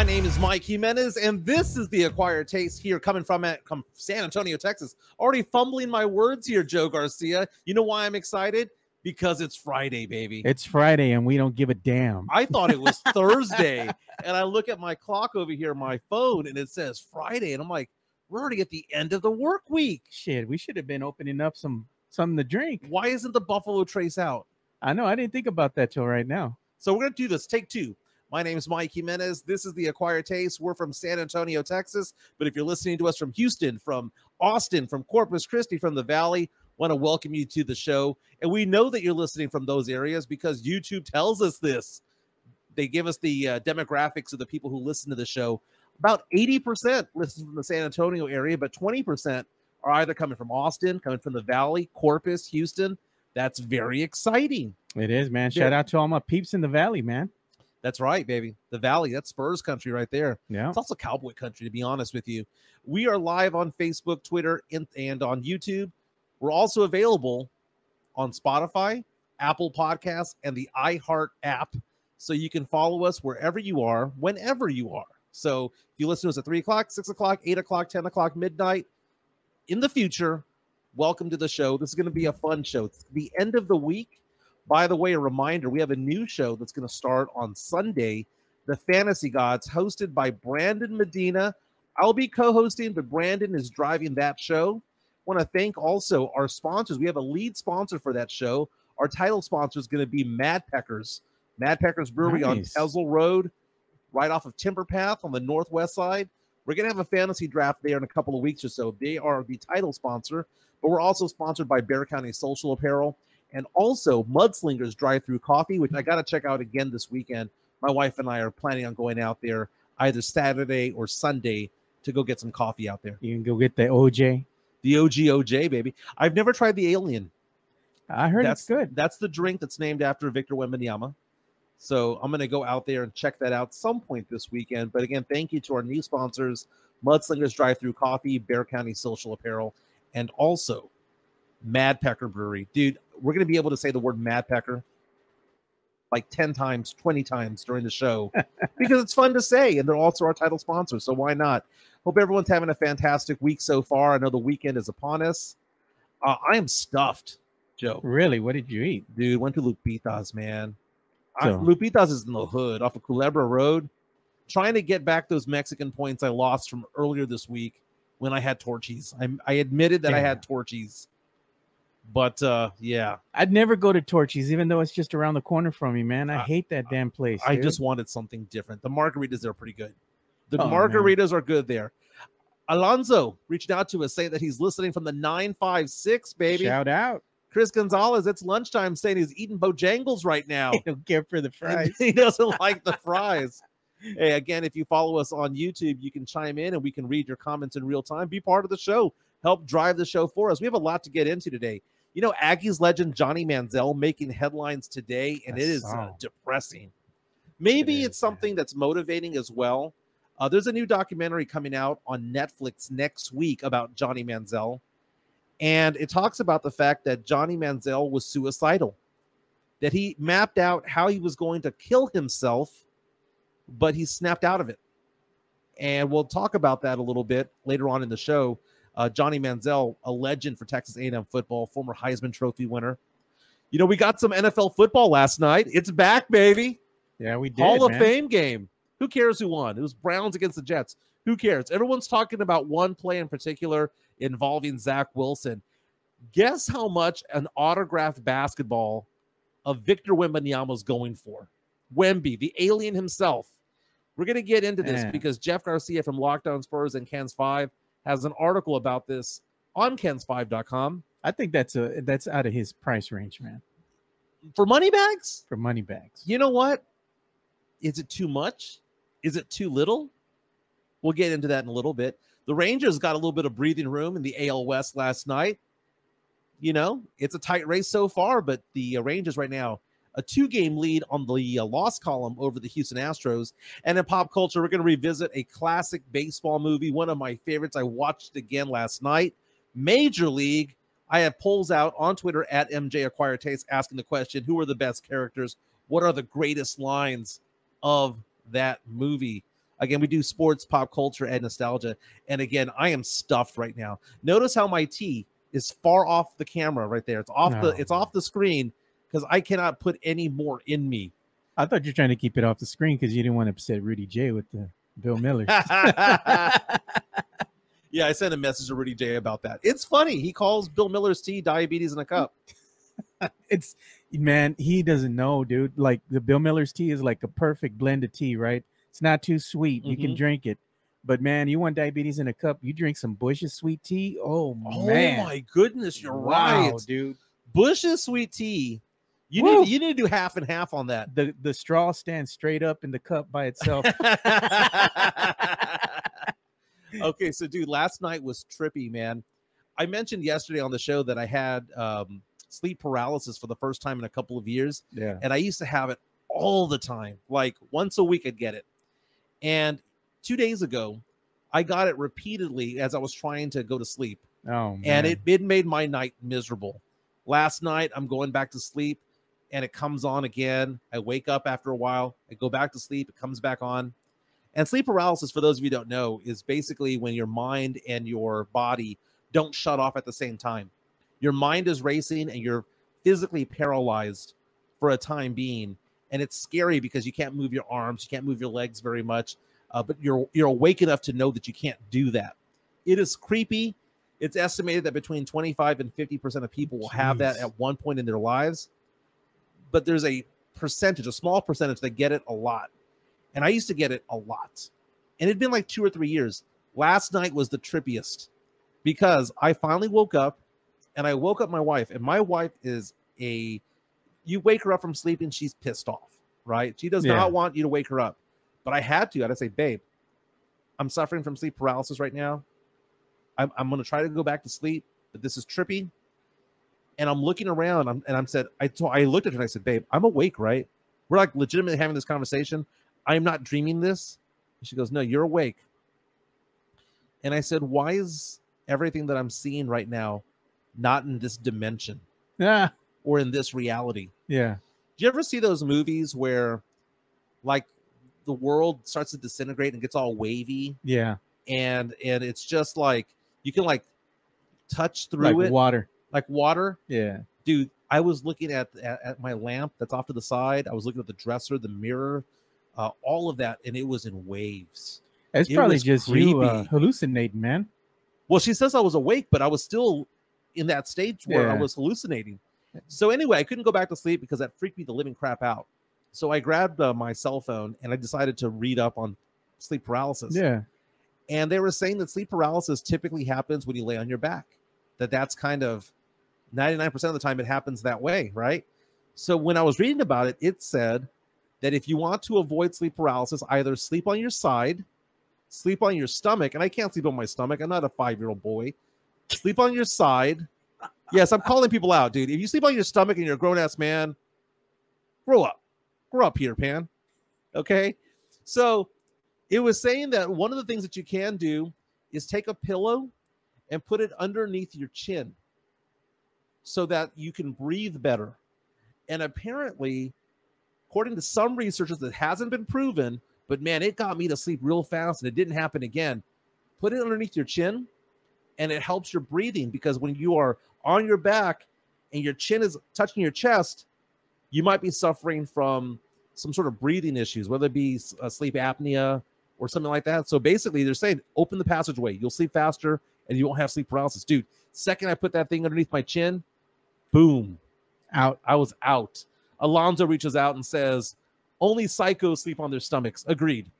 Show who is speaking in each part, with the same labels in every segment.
Speaker 1: My name is Mike Jimenez, and this is the Acquired Taste here coming from, from San Antonio, Texas. Already fumbling my words here, Joe Garcia. You know why I'm excited? Because it's Friday, baby.
Speaker 2: It's Friday and we don't give a damn.
Speaker 1: I thought it was Thursday, and I look at my clock over here, my phone, and it says Friday, and I'm like, we're already at the end of the work week.
Speaker 2: Shit, we should have been opening up some something to drink.
Speaker 1: Why isn't the Buffalo Trace out?
Speaker 2: I know. I didn't think about that till right now.
Speaker 1: So we're gonna do this. Take two. My name is Mike Jimenez. This is the Acquired Taste. We're from San Antonio, Texas. But if you're listening to us from Houston, from Austin, from Corpus Christi, from the Valley, want to welcome you to the show. And we know that you're listening from those areas because YouTube tells us this. They give us the uh, demographics of the people who listen to the show. About 80% listen from the San Antonio area, but 20% are either coming from Austin, coming from the Valley, Corpus, Houston. That's very exciting.
Speaker 2: It is, man. Shout out to all my peeps in the valley, man.
Speaker 1: That's right, baby. The Valley, that's Spurs country right there.
Speaker 2: Yeah.
Speaker 1: It's also cowboy country, to be honest with you. We are live on Facebook, Twitter, and, and on YouTube. We're also available on Spotify, Apple Podcasts, and the iHeart app. So you can follow us wherever you are, whenever you are. So if you listen to us at 3 o'clock, 6 o'clock, 8 o'clock, 10 o'clock, midnight, in the future, welcome to the show. This is going to be a fun show. It's the end of the week. By the way, a reminder we have a new show that's going to start on Sunday, The Fantasy Gods, hosted by Brandon Medina. I'll be co hosting, but Brandon is driving that show. Want to thank also our sponsors. We have a lead sponsor for that show. Our title sponsor is going to be Mad Peckers, Mad Peckers Brewery
Speaker 2: Nice.
Speaker 1: on Tezel Road, right off of Timber Path on the northwest side. We're going to have a fantasy draft there in a couple of weeks or so. They are the title sponsor, but we're also sponsored by Bear County Social Apparel and also Mudslingers Drive Through Coffee, which I got to check out again this weekend. My wife and I are planning on going out there either Saturday or Sunday to go get some coffee out there.
Speaker 2: You can go get the OJ.
Speaker 1: The OG OJ, baby. I've never tried the Alien.
Speaker 2: I heard
Speaker 1: that's
Speaker 2: it's good.
Speaker 1: That's the drink that's named after Victor Wembanyama. So I'm going to go out there and check that out some point this weekend. But again, thank you to our new sponsors, Mudslingers Drive Through Coffee, Bear County Social Apparel, and also Mad Pecker Brewery. Dude, we're going to be able to say the word Mad Pecker like 10 times, 20 times during the show because it's fun to say. And they're also our title sponsor. So why not? Hope everyone's having a fantastic week so far. I know the weekend is upon us. Uh, I am stuffed, Joe.
Speaker 2: Really? What did you eat?
Speaker 1: Dude, went to Lupitas, man. I, Lupitas is in the hood off of Culebra Road. Trying to get back those Mexican points I lost from earlier this week when I had Torchy's. I, I admitted that I had Torchy's. But uh yeah,
Speaker 2: I'd never go to Torchy's, even though it's just around the corner from me, man. I
Speaker 1: I-
Speaker 2: hate that damn place.
Speaker 1: I
Speaker 2: dude.
Speaker 1: just wanted something different. The margaritas are pretty good. The
Speaker 2: Oh, man.
Speaker 1: margaritas are good there. Alonzo reached out to us saying that he's listening from the 956, baby.
Speaker 2: shout out.
Speaker 1: Chris Gonzalez, it's lunchtime, saying he's eating Bojangles right now.
Speaker 2: I don't care for the fries.
Speaker 1: he doesn't like the fries. Hey, again, if you follow us on YouTube, you can chime in and we can read your comments in real time. Be part of the show. Help drive the show for us. We have a lot to get into today. You know, Aggies legend Johnny Manziel making headlines today, and it is uh, depressing. Maybe
Speaker 2: It
Speaker 1: it's
Speaker 2: is, man.
Speaker 1: something that's motivating as well. Uh, there's a new documentary coming out on Netflix next week about Johnny Manziel, and it talks about the fact that Johnny Manziel was suicidal, that he mapped out how he was going to kill himself, but he snapped out of it. And we'll talk about that a little bit later on in the show. Uh, Johnny Manziel, a legend for Texas A&M football, former Heisman Trophy winner. You know, we got some NFL football last night. It's back, baby.
Speaker 2: Yeah, we did.
Speaker 1: Hall of
Speaker 2: man.
Speaker 1: Fame game. Who cares who won? It was Browns against the Jets. Who cares? Everyone's talking about one play in particular involving Zach Wilson. Guess how much an autographed basketball of Victor Wembanyama's going for? Wemby, the alien himself. We're going to get into this
Speaker 2: Yeah.
Speaker 1: because Jeff Garcia from Locked On Spurs and Ken's 5 has an article about this on kens5.com.
Speaker 2: I think that's a that's out of his price range, man,
Speaker 1: For money bags,
Speaker 2: for money bags.
Speaker 1: you know what? Is it too much? Is it too little? We'll get into that in a little bit. The Rangers got a little bit of breathing room in the AL West last night. You know, it's a tight race so far, but the uh, Rangers right now a two-game lead on the uh, loss column over the Houston Astros. And in pop culture, we're going to revisit a classic baseball movie, one of my favorites. I watched again last night, Major League. I have polls out on Twitter at MJ Acquire Taste asking the question: Who are the best characters? What are the greatest lines of that movie? Again, we do sports, pop culture, and nostalgia. And again, I am stuffed right now. Notice how my tea is far off the camera right there. It's off the it's off the screen because I cannot put any more in me.
Speaker 2: I thought you're trying to keep it off the screen because you didn't want to upset Rudy J with the Bill Miller.
Speaker 1: yeah, I sent a message to Rudy J about that. It's funny. He calls Bill Miller's tea diabetes in a cup.
Speaker 2: it's man, he doesn't know, dude. Like the Bill Miller's tea is like a perfect blend of tea, right? It's not too sweet. You can
Speaker 1: Mhm.
Speaker 2: drink it. But man, you want diabetes in a cup, you drink some Bush's sweet tea. Oh,
Speaker 1: Oh
Speaker 2: man.
Speaker 1: my goodness, you're
Speaker 2: Wow,
Speaker 1: right.
Speaker 2: dude.
Speaker 1: Bush's sweet tea. You
Speaker 2: Woo.
Speaker 1: need you need to do half and half on that.
Speaker 2: The the straw stands straight up in the cup by itself.
Speaker 1: okay, so dude, last night was trippy, man. I mentioned yesterday on the show that I had um, sleep paralysis for the first time in a couple of years,
Speaker 2: yeah.
Speaker 1: and I used to have it all the time. Like once a week, I'd get it. And two days ago, I got it repeatedly as I was trying to go to sleep
Speaker 2: Oh man.
Speaker 1: and it, it made my night miserable. Last night, I'm going back to sleep and it comes on again. I wake up after a while, I go back to sleep, it comes back on. And sleep paralysis, for those of you who don't know, is basically when your mind and your body don't shut off at the same time. Your mind is racing and you're physically paralyzed for a time being. And it's scary because you can't move your arms, you can't move your legs very much, uh, but you're you're awake enough to know that you can't do that. It is creepy. It's estimated that between 25 and 50 percent of people will have that at one point in their lives. But there's a percentage, a small percentage that get it a lot. And I used to get it a lot. And it'd been like two or three years. Last night was the trippiest because I finally woke up and I woke up my wife, and my wife is a you wake her up from sleeping, she's pissed off, right? She does
Speaker 2: Yeah.
Speaker 1: not want you to wake her up. But I had to. I had to say, babe, I'm suffering from sleep paralysis right now. I'm, I'm going to try to go back to sleep, but this is trippy. And I'm looking around, I'm, and I'm said, I told, I looked at her and I said, babe, I'm awake, right? We're like legitimately having this conversation. I'm not dreaming this. And she goes, no, you're awake. And I said, why is everything that I'm seeing right now not in this dimension
Speaker 2: Yeah.
Speaker 1: or in this reality?
Speaker 2: yeah.
Speaker 1: Do you ever see those movies where, like, the world starts to disintegrate and gets all wavy,
Speaker 2: Yeah.
Speaker 1: and and it's just like you can like touch through
Speaker 2: Like
Speaker 1: it
Speaker 2: water.
Speaker 1: Like water,
Speaker 2: Yeah.
Speaker 1: dude. I was looking at, at at my lamp that's off to the side. I was looking at the dresser, the mirror, uh, all of that, and it was in waves.
Speaker 2: It's
Speaker 1: It
Speaker 2: probably just you uh, hallucinating, man.
Speaker 1: Well, she says I was awake, but I was still in that stage where I was hallucinating. So anyway, I couldn't go back to sleep because that freaked me the living crap out. So I grabbed uh, my cell phone and I decided to read up on sleep paralysis.
Speaker 2: Yeah.
Speaker 1: And they were saying that sleep paralysis typically happens when you lay on your back. That that's kind of 99% of the time it happens that way, right? So when I was reading about it, it said that if you want to avoid sleep paralysis, either sleep on your side, sleep on your stomach, and I can't sleep on my stomach. I'm not a five year old boy. Sleep on your side. Yes, I'm calling people out, dude. If you sleep on your stomach and you're a grown ass man, grow up. Grow up, Peter Pan. Okay. So it was saying that one of the things that you can do is take a pillow and put it underneath your chin so that you can breathe better. And apparently, according to some researchers, that hasn't been proven, but man, it got me to sleep real fast and it didn't happen again. Put it underneath your chin and it helps your breathing because when you are on your back and your chin is touching your chest, you might be suffering from some sort of breathing issues, whether it be uh, sleep apnea or something like that. So basically, they're saying open the passageway. You'll sleep faster and you won't have sleep paralysis. Dude, second I put that thing underneath my chin, boom,
Speaker 2: Out.
Speaker 1: I was out. Alonzo reaches out and says, only psychos sleep on their stomachs. Agreed.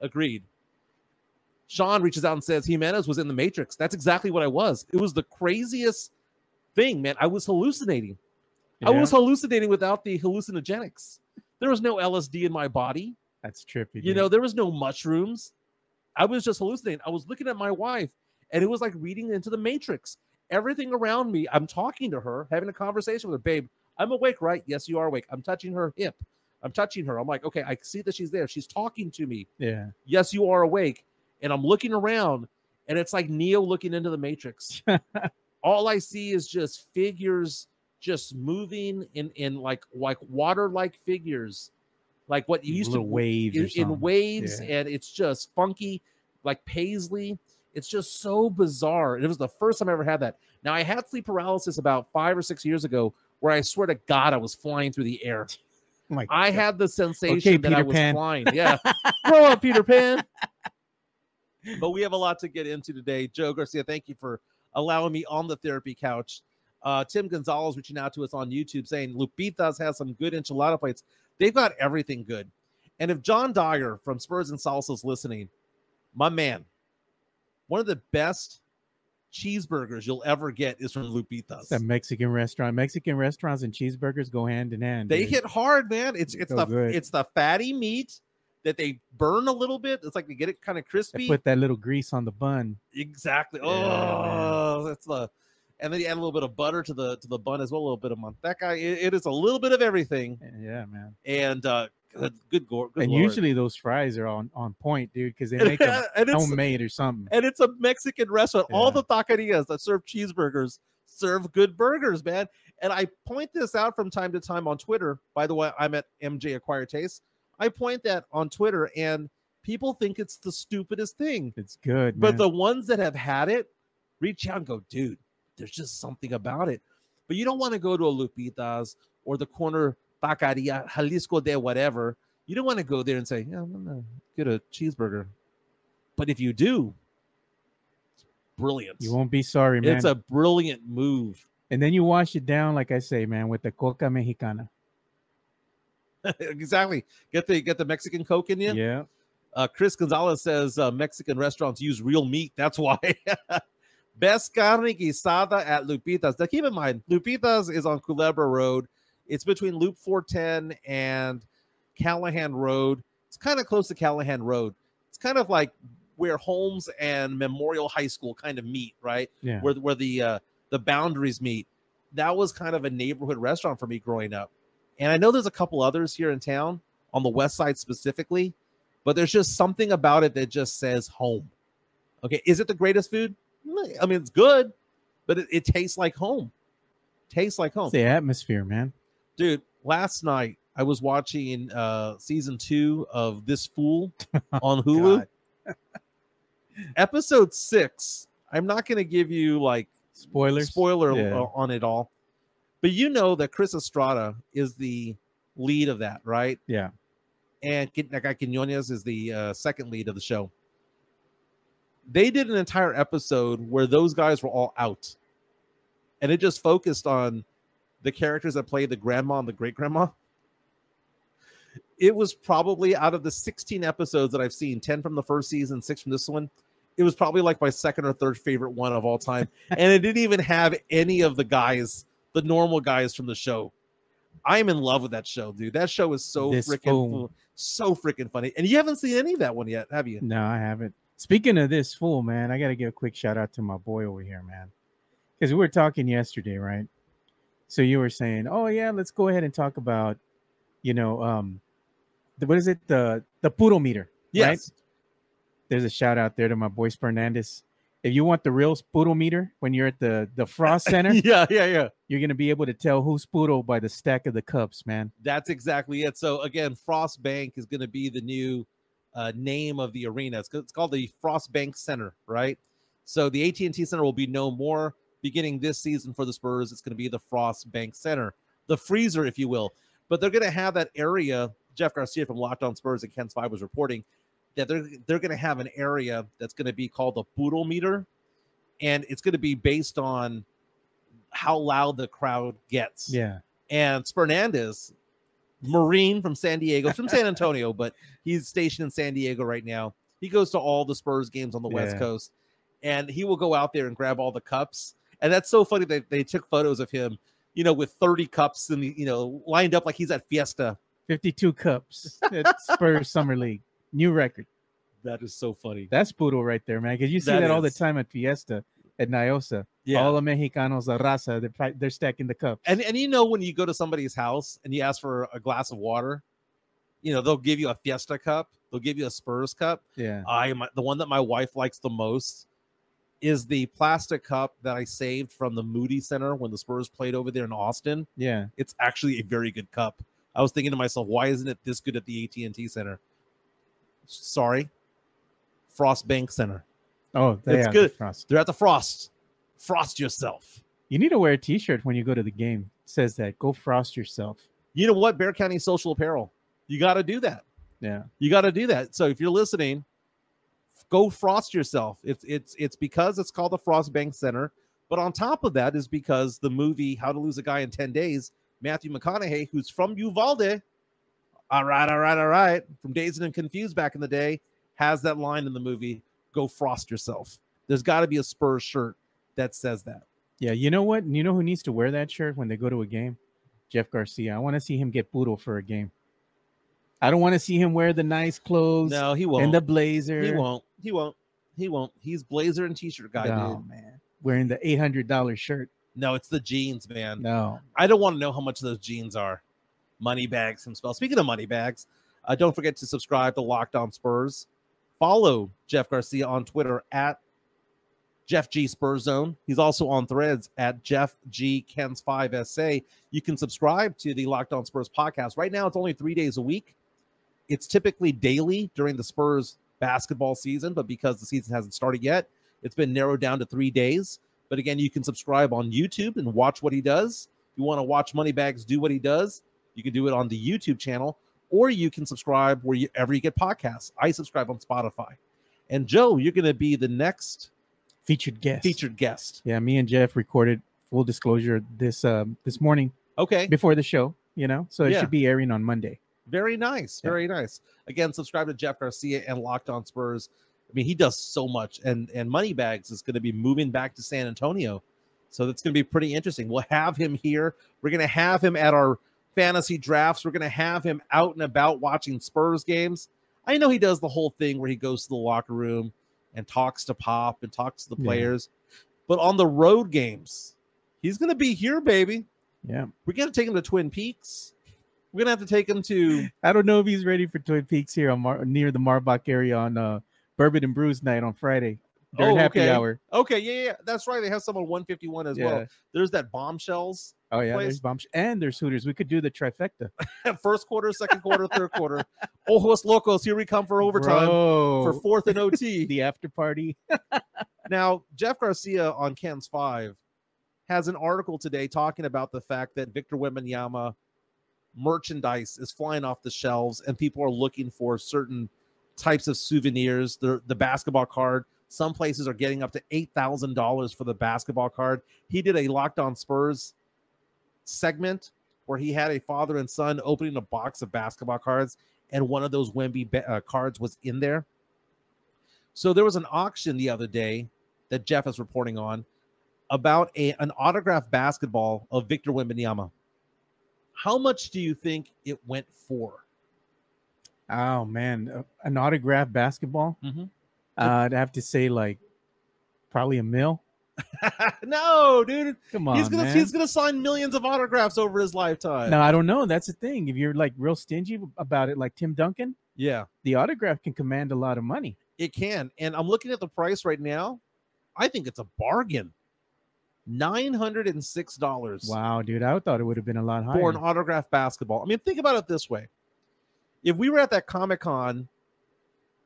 Speaker 1: Agreed. Sean reaches out and says, Jimenez was in the Matrix. That's exactly what I was. It was the craziest thing, man. I was hallucinating. I was hallucinating without the hallucinogenics. There was no LSD in my body.
Speaker 2: That's trippy.
Speaker 1: You
Speaker 2: dude.
Speaker 1: know, there was no mushrooms. I was just hallucinating. I was looking at my wife, and it was like reading into the Matrix. Everything around me, I'm talking to her, having a conversation with her, babe. I'm awake, right? Yes, you are awake. I'm touching her hip. I'm touching her. I'm like, okay, I see that she's there. She's talking to me.
Speaker 2: Yeah.
Speaker 1: Yes, you are awake. And I'm looking around, and it's like Neo looking into the Matrix. All I see is just figures just moving in in like like water like figures like what you used
Speaker 2: little
Speaker 1: to
Speaker 2: waves
Speaker 1: in, in waves,
Speaker 2: Yeah.
Speaker 1: and it's just funky, like paisley. It's just so bizarre. And it was the first time I ever had that. Now I had sleep paralysis about five or six years ago, where I swear to God I was flying through the air.
Speaker 2: Oh
Speaker 1: I had the sensation that I was
Speaker 2: Pan.
Speaker 1: flying. Yeah, grow up, Peter Pan. But we have a lot to get into today. Joe Garcia, thank you for allowing me on the therapy couch. Uh, Tim Gonzalez reaching out to us on YouTube saying Lupitas has some good enchilada plates. They've got everything good. And if John Dyer from Spurs and Salsa is listening, my man, one of the best cheeseburgers you'll ever get is from Lupitas.
Speaker 2: That Mexican restaurant. Mexican restaurants and cheeseburgers go hand in hand.
Speaker 1: They
Speaker 2: dude.
Speaker 1: hit hard, man. It's it's
Speaker 2: So
Speaker 1: the
Speaker 2: good.
Speaker 1: it's the fatty meat that they burn a little bit. It's like they get it kind of
Speaker 2: They
Speaker 1: crispy.
Speaker 2: put that little grease on the bun.
Speaker 1: Exactly.
Speaker 2: Yeah,
Speaker 1: Oh, that's the and then you add a little bit of butter to the to the bun as well, a little bit of manteca. It, it is a little bit of everything,
Speaker 2: Yeah, man.
Speaker 1: and uh, good, good, gore, good
Speaker 2: and
Speaker 1: Lord.
Speaker 2: usually those fries are on, on point, dude, because they make them
Speaker 1: and
Speaker 2: homemade or something.
Speaker 1: and it's a Mexican restaurant. All the taquerias that serve cheeseburgers serve good burgers, man. And I point this out from time to time on Twitter. By the way, I'm at MJ Acquired Taste. I point that on Twitter, and people think it's the stupidest thing.
Speaker 2: It's good,
Speaker 1: But
Speaker 2: man.
Speaker 1: the ones that have had it reach out and go, dude, there's just something about it. But you don't want to go to a Lupitas or the corner taqueria, Jalisco de whatever. You don't want to go there and say, yeah, I'm gonna get a cheeseburger. But if you do, it's brilliant.
Speaker 2: you won't be sorry, man.
Speaker 1: It's a brilliant move.
Speaker 2: and then you wash it down, like I say, man, with the coca mexicana.
Speaker 1: exactly. Get the get the Mexican Coke in you.
Speaker 2: Yeah.
Speaker 1: Uh, Chris Gonzalez says uh, Mexican restaurants use real meat. That's why. Best carne guisada at Lupitas. Now, keep in mind, Lupitas is on Culebra Road. It's between Loop 410 and Callahan Road. It's kind of close to Callahan Road. It's kind of like where Holmes and Memorial High School kind of meet, right?
Speaker 2: Yeah.
Speaker 1: Where where the uh, the boundaries meet. That was kind of a neighborhood restaurant for me growing up. And I know there's a couple others here in town on the west side specifically, but there's just something about it that just says home. Okay, is it the greatest food? I mean, it's good, but it, it tastes like home. Tastes like home,
Speaker 2: It's the atmosphere, man.
Speaker 1: Dude. Last night I was watching uh season two of This Fool on Hulu. Episode six. I'm not going to give you like
Speaker 2: Spoilers.
Speaker 1: spoiler
Speaker 2: Yeah.
Speaker 1: uh, on it all, but you know that Chris Estrada is the lead of that, right?
Speaker 2: Yeah.
Speaker 1: and that guy Quinones is the uh, second lead of the show. They did an entire episode where those guys were all out, and it just focused on the characters that played the grandma and the great grandma. It was probably out of the 16 episodes that I've seen, 10 from the first season, six from this one. It was probably like my second or third favorite one of all time. and it didn't even have any of the guys, the normal guys from the show. I'm in love with that show, dude. That show is so
Speaker 2: This
Speaker 1: freaking
Speaker 2: fool.
Speaker 1: so freaking funny. And you haven't seen any of that one yet, have you?
Speaker 2: No, I haven't. Speaking of this fool, man, I got to give a quick shout out to my boy over here, man. Because we were talking yesterday, right? So you were saying, oh, yeah, let's go ahead and talk about, you know, um, the, what is it? The the puro meter. Right?
Speaker 1: Yes.
Speaker 2: There's a shout out there to my boy Fernandez. If you want the real puro meter when you're at the the Frost Center,
Speaker 1: yeah, yeah, yeah.
Speaker 2: you're gonna be able to tell who's puro by the stack of the cups, man.
Speaker 1: That's exactly it. So again, Frost Bank is going to be the new uh, name of the arena. It's, it's called the Frost Bank Center, right? So the AT&T Center will be no more beginning this season for the Spurs. It's going to be the Frost Bank Center, the freezer, if you will. But they're going to have that area. Jeff Garcia from Locked On Spurs and Ken's Five was reporting that they're they're going to have an area that's going to be called the Puro Meter, and it's going to be based on how loud the crowd gets
Speaker 2: Yeah.
Speaker 1: and Spernandez, Marine from San Diego, from San Antonio, but he's stationed in San Diego right now. He goes to all the Spurs games on the West Coast, and he will go out there and grab all the cups. And that's so funny that they took photos of him, you know, with 30 cups and you know lined up like he's at Fiesta.
Speaker 2: 52 cups at Spurs Summer League. New record.
Speaker 1: That is so funny.
Speaker 2: That's puro right there, man. Because you see
Speaker 1: That
Speaker 2: that, all the time at Fiesta, at Niosa.
Speaker 1: Yeah.
Speaker 2: All the Mexicanos, the raza, they're, they're stacking the cups.
Speaker 1: and and you know when you go to somebody's house and you ask for a glass of water, you know they'll give you a Fiesta cup, they'll give you a Spurs cup.
Speaker 2: yeah.
Speaker 1: I my, the one that my wife likes the most is the plastic cup that I saved from the Moody Center when the Spurs played over there in Austin.
Speaker 2: Yeah.
Speaker 1: It's actually a very good cup. I was thinking to myself, why isn't it this good at the AT&T Center? Sorry, Frost Bank Center.
Speaker 2: Oh, they
Speaker 1: It's
Speaker 2: have the
Speaker 1: good.
Speaker 2: frost.
Speaker 1: They're at the Frost. Frost yourself.
Speaker 2: You need to wear a T-shirt when you go to the game. It says that. Go frost yourself.
Speaker 1: You know what? Bear County Social Apparel. You got to do that.
Speaker 2: Yeah.
Speaker 1: You got to do that. So if you're listening, go frost yourself. It's it's it's because it's called the Frost Bank Center, but on top of that is because the movie How to Lose a Guy in 10 Days, Matthew McConaughey, who's from Uvalde, all right, all right, all right, from Dazed and Confused back in the day, has that line in the movie, go frost yourself. There's got to be a Spurs shirt that says that.
Speaker 2: Yeah. You know what? You know who needs to wear that shirt when they go to a game? Jeff Garcia. I want to see him get poodle for a game. I don't want to see him wear the nice clothes
Speaker 1: No, he won't.
Speaker 2: and the blazer.
Speaker 1: he won't. He won't. He won't. He's blazer and t-shirt guy,
Speaker 2: no,
Speaker 1: dude.
Speaker 2: man. Wearing the eight hundred dollar shirt.
Speaker 1: No, it's the jeans, man.
Speaker 2: No.
Speaker 1: I don't want to know how much those jeans are. Money bags himself. Speaking of money bags, uh, don't forget to subscribe to Locked On Spurs. Follow Jeff Garcia on Twitter at Jeff G Spurs Zone. He's also on threads at Jeff G Kens 5 SA. You can subscribe to the Locked On Spurs podcast. Right now, it's only three days a week. It's typically daily during the Spurs basketball season, but because the season hasn't started yet, it's been narrowed down to three days. But again, you can subscribe on YouTube and watch what he does. If you want to watch Moneybags do what he does, you can do it on the YouTube channel, or you can subscribe wherever you get podcasts. I subscribe on Spotify. And Joe, you're going to be the next
Speaker 2: Featured guest.
Speaker 1: featured guest.
Speaker 2: Yeah, me and Jeff recorded full disclosure this um this morning
Speaker 1: Okay.
Speaker 2: before the show, you know. So it
Speaker 1: Yeah.
Speaker 2: should be airing on Monday.
Speaker 1: Very nice.
Speaker 2: Yeah.
Speaker 1: Very nice. Again, subscribe to Jeff Garcia and Locked On Spurs. I mean, he does so much, and and Moneybags is going to be moving back to San Antonio, so that's going to be pretty interesting. We'll have him here. We're going to have him at our fantasy drafts. We're going to have him out and about watching Spurs games. I know he does the whole thing where he goes to the locker room and talks to Pop and talks to the
Speaker 2: Yeah.
Speaker 1: players, but on the road games, he's going to be here, baby.
Speaker 2: Yeah.
Speaker 1: We're going to take him to Twin Peaks. We're going to have to take him to
Speaker 2: I don't know if he's ready for Twin Peaks here on Mar- near the Marbach area on uh Bourbon and Brews night on Friday during
Speaker 1: Oh,
Speaker 2: happy
Speaker 1: okay.
Speaker 2: hour.
Speaker 1: Okay, yeah, yeah, that's right. They have some on 151 as well. There's that bombshells
Speaker 2: Oh yeah,
Speaker 1: place.
Speaker 2: there's bombs and there's Hooters. We could do the trifecta.
Speaker 1: first quarter, second quarter, third quarter. Ojos locos, here we come for overtime
Speaker 2: Bro,
Speaker 1: for fourth and OT.
Speaker 2: the after party.
Speaker 1: now, Jeff Garcia on Ken's Five has an article today talking about the fact that Victor Wembanyama merchandise is flying off the shelves and people are looking for certain types of souvenirs. The the basketball card. Some places are getting up to eight thousand dollars for the basketball card. He did a Locked On Spurs segment where he had a father and son opening a box of basketball cards, and one of those Wemby ba- uh, cards was in there. So there was an auction the other day that Jeff is reporting on about a an autographed basketball of Victor Wembanyama. How much do you think it went for?
Speaker 2: Oh man, uh, an autographed basketball.
Speaker 1: Mhm.
Speaker 2: Uh, I'd have to say like probably a mil.
Speaker 1: no, dude.
Speaker 2: Come on,
Speaker 1: he's gonna
Speaker 2: man.
Speaker 1: he's gonna sign millions of autographs over his lifetime.
Speaker 2: No, I don't know. That's the thing. If you're like real stingy about it, like Tim Duncan,
Speaker 1: Yeah,
Speaker 2: the autograph can command a lot of money.
Speaker 1: it can. And I'm looking at the price right now. I think it's a bargain. Nine hundred and six dollars.
Speaker 2: Wow, dude, I thought it would have been a lot higher.
Speaker 1: for an autographed basketball. I mean, think about it this way: if we were at that Comic Con,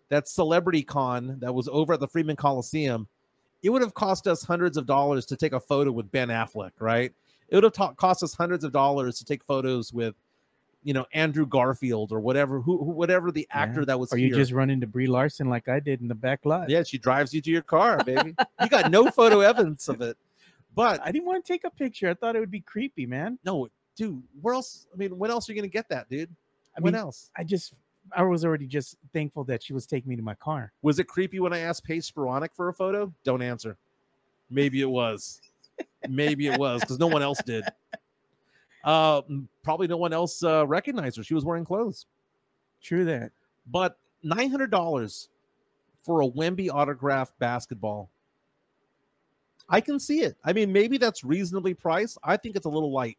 Speaker 1: that Celebrity Con that was over at the Freeman Coliseum, it would have cost us hundreds of dollars to take a photo with Ben Affleck, right? It would have ta- cost us hundreds of dollars to take photos with, you know, Andrew Garfield or whatever, who, who whatever the
Speaker 2: Yeah.
Speaker 1: actor that was.
Speaker 2: or you just run into Brie Larson like I did in the back lot.
Speaker 1: yeah, she drives you to your car, baby. you got no photo evidence of it, but
Speaker 2: I didn't want to take a picture. I thought it would be creepy, man.
Speaker 1: no, dude, where else? I mean, when else are you gonna get that, dude?
Speaker 2: I
Speaker 1: when
Speaker 2: mean,
Speaker 1: else?
Speaker 2: I just, I was already just thankful that she was taking me to my car.
Speaker 1: Was it creepy when I asked Paige Spiranac for a photo? Don't answer. Maybe it was. Maybe it was because no one else did. Uh, probably no one else uh, recognized her. She was wearing clothes.
Speaker 2: True that.
Speaker 1: But nine hundred dollars for a Wemby autographed basketball. I can see it. I mean, maybe that's reasonably priced. I think it's a little light.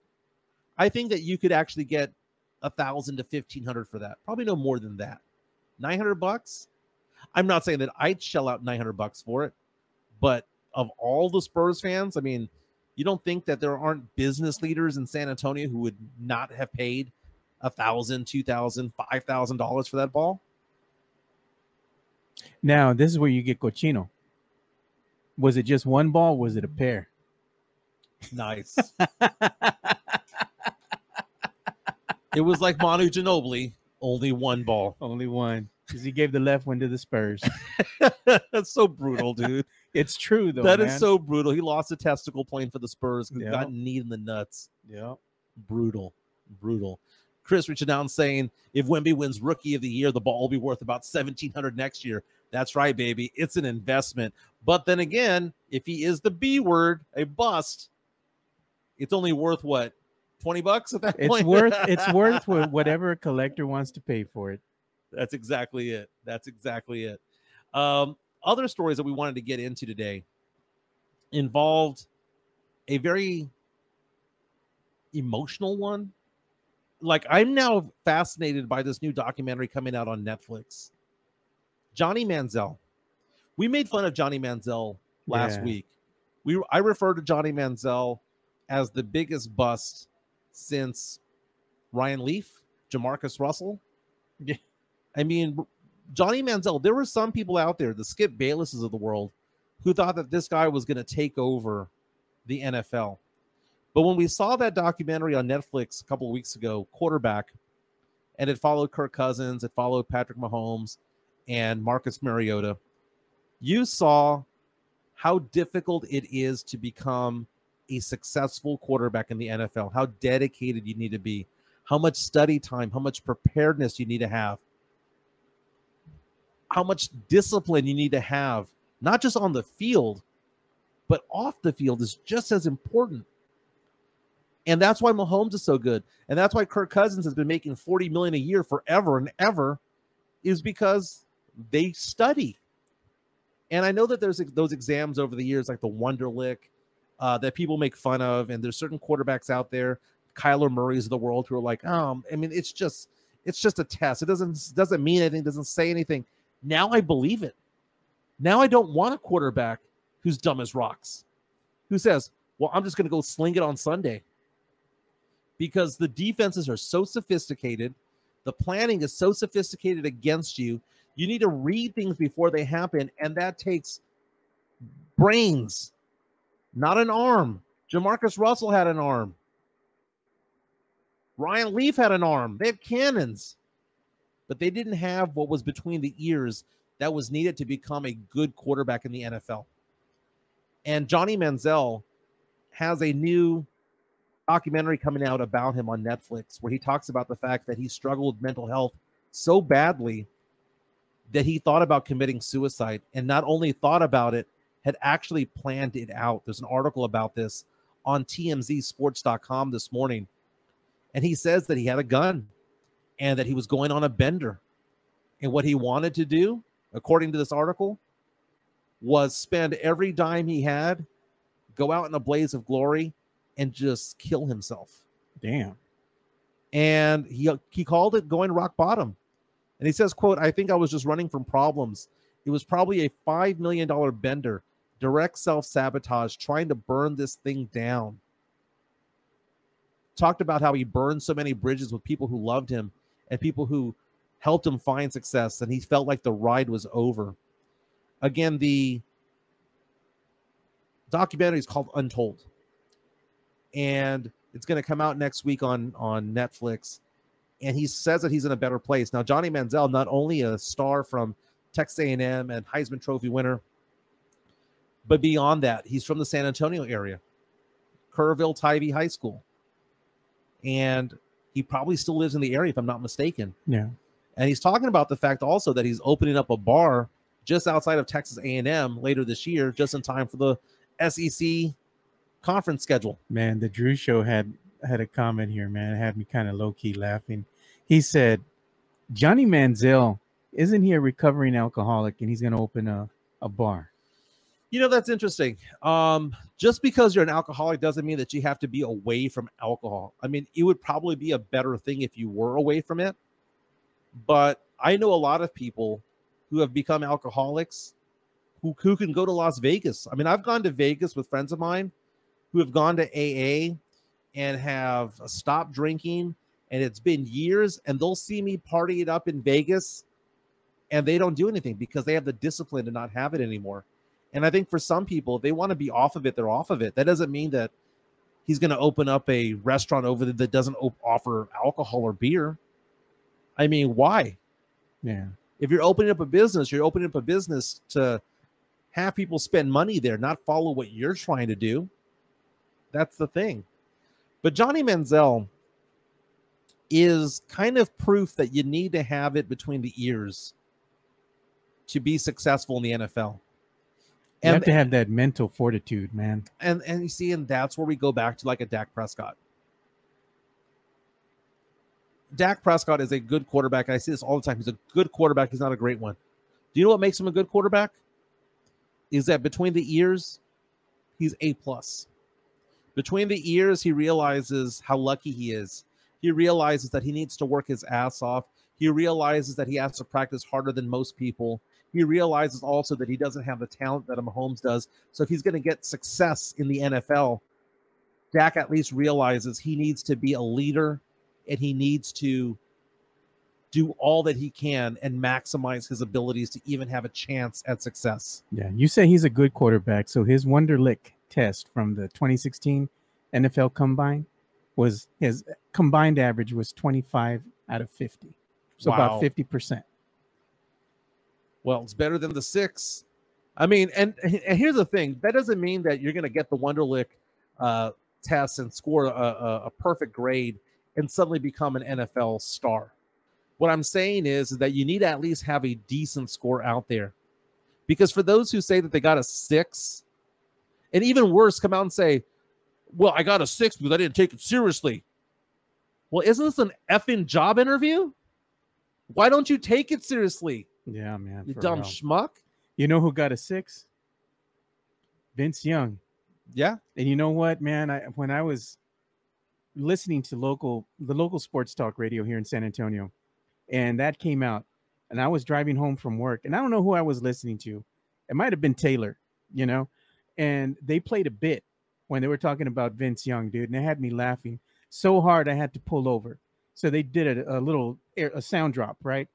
Speaker 1: I think that you could actually get a thousand to fifteen hundred for that. Probably no more than that. Nine hundred bucks. I'm not saying that I'd shell out nine hundred bucks for it, but of all the Spurs fans, I mean, you don't think that there aren't business leaders in San Antonio who would not have paid a thousand, two thousand, five thousand dollars for that ball.
Speaker 2: Now, this is where you get cochino. Was it just one ball? Was it a pair?
Speaker 1: Nice. it was like Manu Ginobili, only one ball.
Speaker 2: Only one. Because he gave the left one to the Spurs.
Speaker 1: That's so brutal, dude.
Speaker 2: it's true though.
Speaker 1: That is
Speaker 2: man.
Speaker 1: so brutal. He lost a testicle playing for the Spurs.
Speaker 2: Yeah.
Speaker 1: Got knee in the nuts.
Speaker 2: Yeah.
Speaker 1: Brutal, brutal. Chris reaching down saying, if Wemby wins Rookie of the Year, the ball will be worth about seventeen hundred next year. That's right, baby. It's an investment. But then again, if he is the B word, a bust, it's only worth what twenty bucks at that
Speaker 2: It's
Speaker 1: point.
Speaker 2: worth it's worth whatever a collector wants to pay for it.
Speaker 1: That's exactly it. That's exactly it. Um, other stories that we wanted to get into today involved a very emotional one. Like, I'm now fascinated by this new documentary coming out on Netflix. Johnny Manziel. We made fun of Johnny Manziel last
Speaker 2: Yeah.
Speaker 1: week. We I refer to Johnny Manziel as the biggest bust since Ryan Leaf, Jamarcus Russell.
Speaker 2: Yeah.
Speaker 1: I mean, Johnny Manziel, there were some people out there, the Skip Baylesses of the world, who thought that this guy was going to take over the NFL. But when we saw that documentary on Netflix a couple of weeks ago, quarterback, and it followed Kirk Cousins, it followed Patrick Mahomes and Marcus Mariota, you saw how difficult it is to become a successful quarterback in the NFL, how dedicated you need to be, how much study time, how much preparedness you need to have, how much discipline you need to have, not just on the field, but off the field is just as important. And that's why Mahomes is so good. And that's why Kirk Cousins has been making 40 million a year forever and ever, is because they study. And I know that there's those exams over the years, like the Wonderlic, uh, that people make fun of. And there's certain quarterbacks out there, Kyler Murray's of the world, who are like, um, I mean, it's just it's just a test. It doesn't doesn't mean anything, doesn't say anything. Now I believe it. Now I don't want a quarterback who's dumb as rocks, who says, Well, I'm just gonna go sling it on Sunday. Because the defenses are so sophisticated, the planning is so sophisticated against you. You need to read things before they happen, and that takes brains, not an arm. Jamarcus Russell had an arm. Ryan Leaf had an arm. They had cannons, but they didn't have what was between the ears that was needed to become a good quarterback in the NFL. And Johnny Manziel has a new documentary coming out about him on Netflix where he talks about the fact that he struggled with mental health so badly that he thought about committing suicide and not only thought about it had actually planned it out. There's an article about this on tmzsports.com this morning. And he says that he had a gun and that he was going on a bender. And what he wanted to do according to this article was spend every dime he had go out in a blaze of glory and just kill himself.
Speaker 2: Damn.
Speaker 1: and he he called it going rock bottom and he says quote i think i was just running from problems. It was probably a five million dollar bender direct self-sabotage trying to burn this thing down. Talked about how he burned so many bridges with people who loved him and people who helped him find success and he felt like the ride was over. Again the documentary is called untold. And it's going to come out next week on on netflix and he says that he's in a better place now johnny manziel not only a star from texas a&m and heisman trophy winner but beyond that he's from the san antonio area kerrville tivy high school and he probably still lives in the area if i'm not mistaken
Speaker 2: Yeah.
Speaker 1: and he's talking about the fact also that he's opening up a bar just outside of texas a&m later this year just in time for the sec conference schedule
Speaker 2: Man, the Drew show had had a comment here, man. It had me kind of low key laughing. He said, Johnny Manziel, isn't he a recovering alcoholic and he's gonna open a, a bar?
Speaker 1: You know, that's interesting. Um, just because you're an alcoholic doesn't mean that you have to be away from alcohol. I mean, it would probably be a better thing if you were away from it. But I know a lot of people who have become alcoholics who, who can go to Las Vegas. I mean, I've gone to Vegas with friends of mine who have gone to AA and have stopped drinking and it's been years, and they'll see me party it up in Vegas, and they don't do anything because they have the discipline to not have it anymore. And I think for some people, they want to be off of it, they're off of it. That doesn't mean that he's going to open up a restaurant over there that doesn't op- offer alcohol or beer. I mean, why?
Speaker 2: Yeah.
Speaker 1: If you're opening up a business, you're opening up a business to have people spend money there, not follow what you're trying to do. That's the thing. But Johnny Manziel is kind of proof that you need to have it between the ears to be successful in the NFL.
Speaker 2: You have to have that mental fortitude, man.
Speaker 1: And and you see, and that's where we go back to like a Dak Prescott. Dak Prescott is a good quarterback. I see this all the time. He's a good quarterback. He's not a great one. Do you know what makes him a good quarterback? Is that between the ears, he's A plus. Between the ears, he realizes how lucky he is. He realizes that he needs to work his ass off. He realizes that he has to practice harder than most people. He realizes also that he doesn't have the talent that Mahomes does. So if he's going to get success in the NFL, Dak at least realizes he needs to be a leader and he needs to do all that he can and maximize his abilities to even have a chance at success.
Speaker 2: Yeah, you say he's a good quarterback. So his Wonderlic test from the 2016 NFL Combine was his combined average was 25 out of 50. So
Speaker 1: Wow.
Speaker 2: about 50%.
Speaker 1: Well, it's better than the six. I mean, and, and here's the thing: that doesn't mean that you're going to get the Wonderlic uh, test and score a, a, a perfect grade and suddenly become an NFL star. What I'm saying is, is that you need to at least have a decent score out there, because for those who say that they got a six, and even worse, come out and say, "Well, I got a six because I didn't take it seriously." Well, isn't this an effing job interview? Why don't you take it seriously,
Speaker 2: Yeah, man.
Speaker 1: you dumb schmuck?
Speaker 2: you know who got a six? Vince Young.
Speaker 1: Yeah.
Speaker 2: And you know what, man? I when I was listening to local the local sports talk radio here in San Antonio, and that came out, and I was driving home from work, and I don't know who I was listening to. It might have been Taylor, you know, and they played a bit when they were talking about Vince Young, dude, and it had me laughing so hard I had to pull over. So they did a, a little air, a sound drop, right?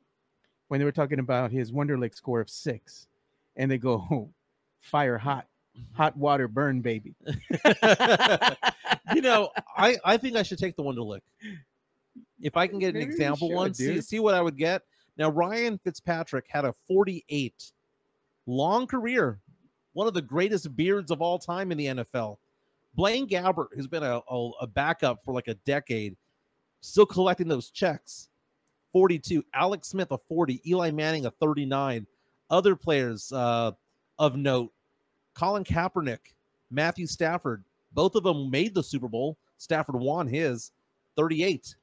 Speaker 2: When they were talking about his Wonderlic score of six, and they go, oh, "Fire hot, hot water burn, baby."
Speaker 1: you know, I I think I should take the Wonderlic. If I can get an
Speaker 2: Maybe
Speaker 1: example
Speaker 2: should,
Speaker 1: one, see, see what I would get. Now Ryan Fitzpatrick had a 48 long career, one of the greatest beards of all time in the NFL. Blaine Gabbert, who's been a, a, a backup for like a decade, still collecting those checks. 42. Alex Smith, a 40. Eli Manning, a 39. Other players uh, of note Colin Kaepernick, Matthew Stafford, both of them made the Super Bowl. Stafford won his 38.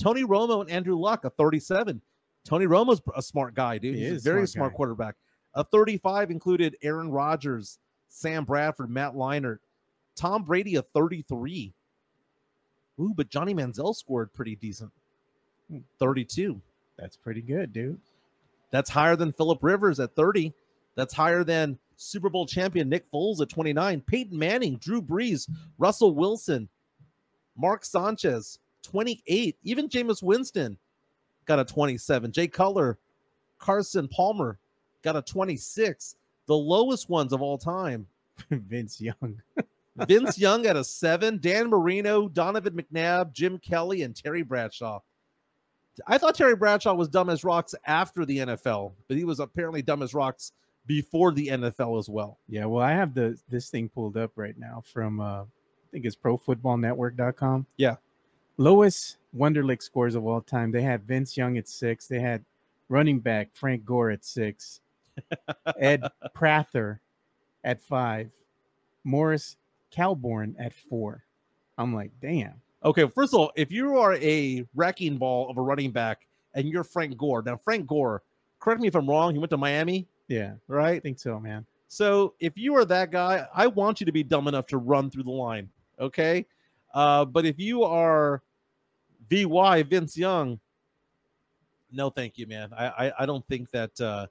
Speaker 1: Tony Romo and Andrew Luck, a 37. Tony Romo's a smart guy, dude.
Speaker 2: He
Speaker 1: He's a very
Speaker 2: smart
Speaker 1: smart quarterback. A 35 included Aaron Rodgers, Sam Bradford, Matt Leinart, Tom Brady, a 33. Ooh, but Johnny Manziel scored pretty decent.
Speaker 2: Hmm.
Speaker 1: 32.
Speaker 2: That's pretty good, dude.
Speaker 1: That's higher than Philip Rivers at 30. That's higher than Super Bowl champion Nick Foles at 29. Peyton Manning, Drew Brees, Russell Wilson, Mark Sanchez, 28. Even Jameis Winston got a 27. Jay Cutler, Carson Palmer got a 26. The lowest ones of all time.
Speaker 2: Vince Young.
Speaker 1: Vince Young at a seven, Dan Marino, Donovan McNabb, Jim Kelly, and Terry Bradshaw. I thought Terry Bradshaw was dumb as rocks after the NFL, but he was apparently dumb as rocks before the NFL as well.
Speaker 2: Yeah, well, I have the this thing pulled up right now from uh I think it's profootballnetwork.com.
Speaker 1: Yeah.
Speaker 2: Lowest Wonderlic scores of all time. They had Vince Young at six. They had running back Frank Gore at six. Ed Prather at five. Morris Claiborne at four. I'm like, damn.
Speaker 1: Okay, first of all, if you are a wrecking ball of a running back and you're Frank Gore, now Frank Gore, correct me if I'm wrong, he went to Miami,
Speaker 2: Yeah,
Speaker 1: Right?
Speaker 2: I think so, man.
Speaker 1: So if you are that guy, I want you to be dumb enough to run through the line. Okay. Uh, but if you are VY Vince Young, no, thank you, man. I I, I don't think that uh,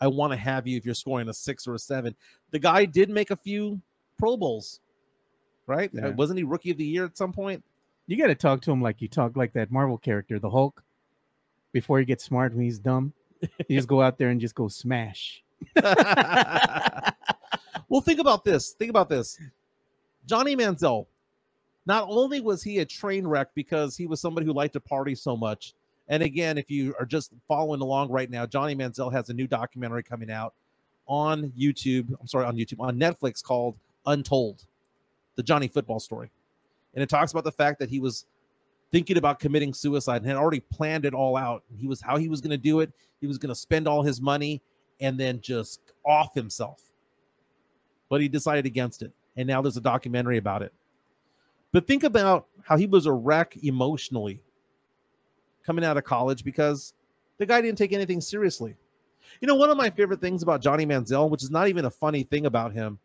Speaker 1: I want to have you if you're scoring a six or a seven. The guy did make a few Pro Bowls, right?
Speaker 2: Yeah.
Speaker 1: Wasn't he rookie of the year at some point?
Speaker 2: You got to talk to him like you talk like that Marvel character, the Hulk. Before he gets smart when he's dumb, you just go out there and just go smash.
Speaker 1: well, think about this. Think about this. Johnny Manziel, not only was he a train wreck because he was somebody who liked to party so much. And again, if you are just following along right now, Johnny Manziel has a new documentary coming out on YouTube. I'm sorry, on YouTube, on Netflix called Untold, the Johnny football story. And it talks about the fact that he was thinking about committing suicide and had already planned it all out. He was how he was going to do it. He was going to spend all his money and then just off himself. But he decided against it. And now there's a documentary about it. But think about how he was a wreck emotionally coming out of college because the guy didn't take anything seriously. You know, one of my favorite things about Johnny Manziel, which is not even a funny thing about him,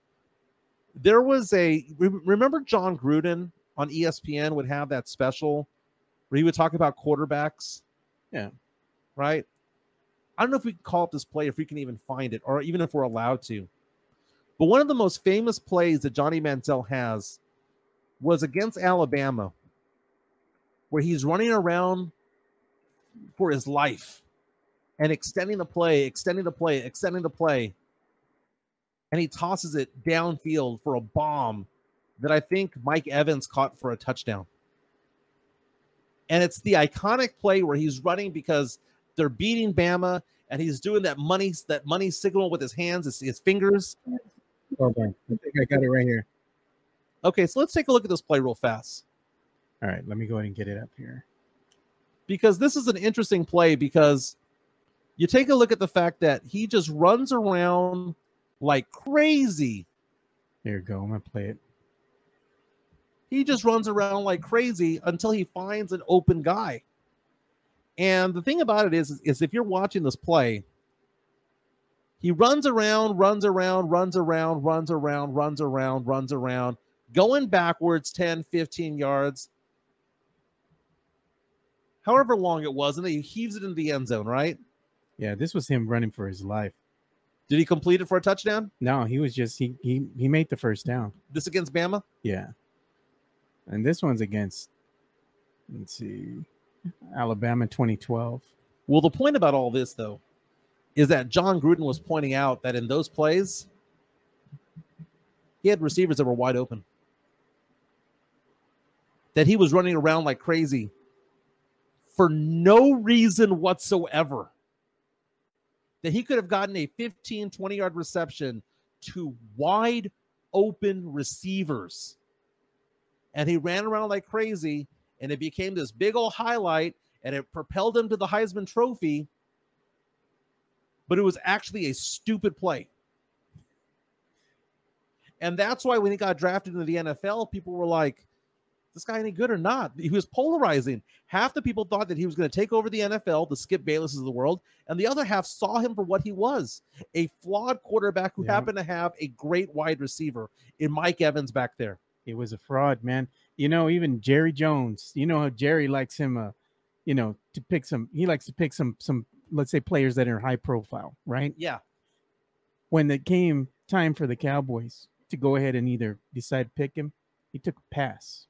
Speaker 1: there was a remember Jon Gruden on ESPN would have that special where he would talk about quarterbacks.
Speaker 2: Yeah.
Speaker 1: Right. I don't know if we can call up this play, if we can even find it, or even if we're allowed to. But one of the most famous plays that Johnny Manziel has was against Alabama, where he's running around for his life and extending the play, extending the play, extending the play. And he tosses it downfield for a bomb that I think Mike Evans caught for a touchdown. And it's the iconic play where he's running because they're beating Bama and he's doing that money that money signal with his hands, his, his fingers.
Speaker 2: Hold on. I think I got it right here.
Speaker 1: Okay, so let's take a look at this play real fast.
Speaker 2: All right, let me go ahead and get it up here.
Speaker 1: Because this is an interesting play because you take a look at the fact that he just runs around like crazy.
Speaker 2: There you go. I'm gonna play it.
Speaker 1: He just runs around like crazy until he finds an open guy. And the thing about it is, is if you're watching this play, he runs around, runs around, runs around, runs around, runs around, runs around, going backwards 10, 15 yards, however long it was, and then he heaves it into the end zone, right?
Speaker 2: Yeah, this was him running for his life.
Speaker 1: Did he complete it for a touchdown?
Speaker 2: No, he was just he he he made the first down.
Speaker 1: This against Bama?
Speaker 2: Yeah. And this one's against let's see Alabama 2012.
Speaker 1: Well, the point about all this though is that Jon Gruden was pointing out that in those plays he had receivers that were wide open. That he was running around like crazy for no reason whatsoever that he could have gotten a 15, 20 yard reception to wide open receivers. And he ran around like crazy, and it became this big old highlight, and it propelled him to the Heisman Trophy. But it was actually a stupid play. And that's why when he got drafted into the NFL, people were like, this guy any good or not? He was polarizing. Half the people thought that he was going to take over the NFL, the Skip Baylesses of the world, and the other half saw him for what he was a flawed quarterback who yeah. happened to have a great wide receiver in Mike Evans back there.
Speaker 2: He was a fraud, man. You know, even Jerry Jones, you know how Jerry likes him, uh, you know, to pick some, he likes to pick some, some, let's say players that are high profile, right?
Speaker 1: Yeah.
Speaker 2: When it came time for the Cowboys to go ahead and either decide pick him, he took a pass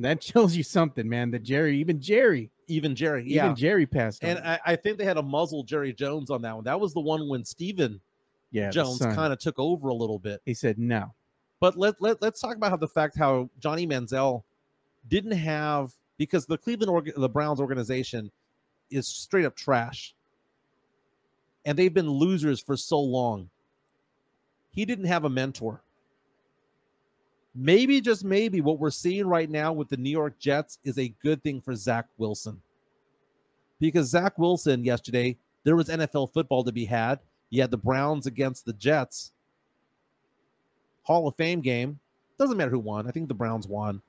Speaker 2: that tells you something, man. That Jerry, even Jerry,
Speaker 1: even Jerry, yeah.
Speaker 2: even Jerry passed.
Speaker 1: And I, I, think they had a muzzle Jerry Jones on that one. That was the one when Stephen
Speaker 2: yeah,
Speaker 1: Jones kind of took over a little bit.
Speaker 2: He said no.
Speaker 1: But let, let let's talk about how the fact how Johnny Manziel didn't have because the Cleveland org, the Browns organization is straight up trash. And they've been losers for so long. He didn't have a mentor maybe just maybe what we're seeing right now with the New York Jets is a good thing for Zach Wilson. Because Zach Wilson yesterday, there was NFL football to be had. You had the Browns against the Jets. Hall of Fame game. Doesn't matter who won. I think the Browns won.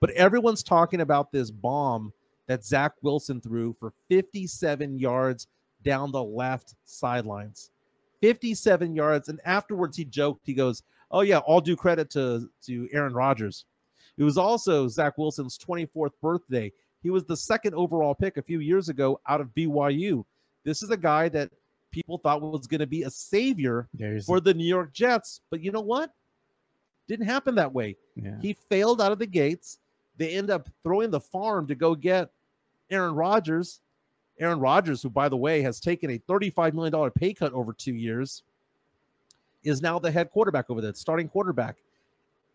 Speaker 1: But everyone's talking about this bomb that Zach Wilson threw for 57 yards down the left sidelines. 57 yards. And afterwards, he joked, he goes, Oh yeah, all due credit to to Aaron Rodgers. It was also Zach Wilson's 24th birthday. He was the second overall pick a few years ago out of BYU. This is a guy that people thought was going to be a savior There's for the New York Jets, but you know what? Didn't happen that way.
Speaker 2: Yeah.
Speaker 1: He failed out of the gates. They end up throwing the farm to go get Aaron Rodgers. Aaron Rodgers, who, by the way, has taken a $35 million pay cut over two years, is now the head quarterback over there, starting quarterback.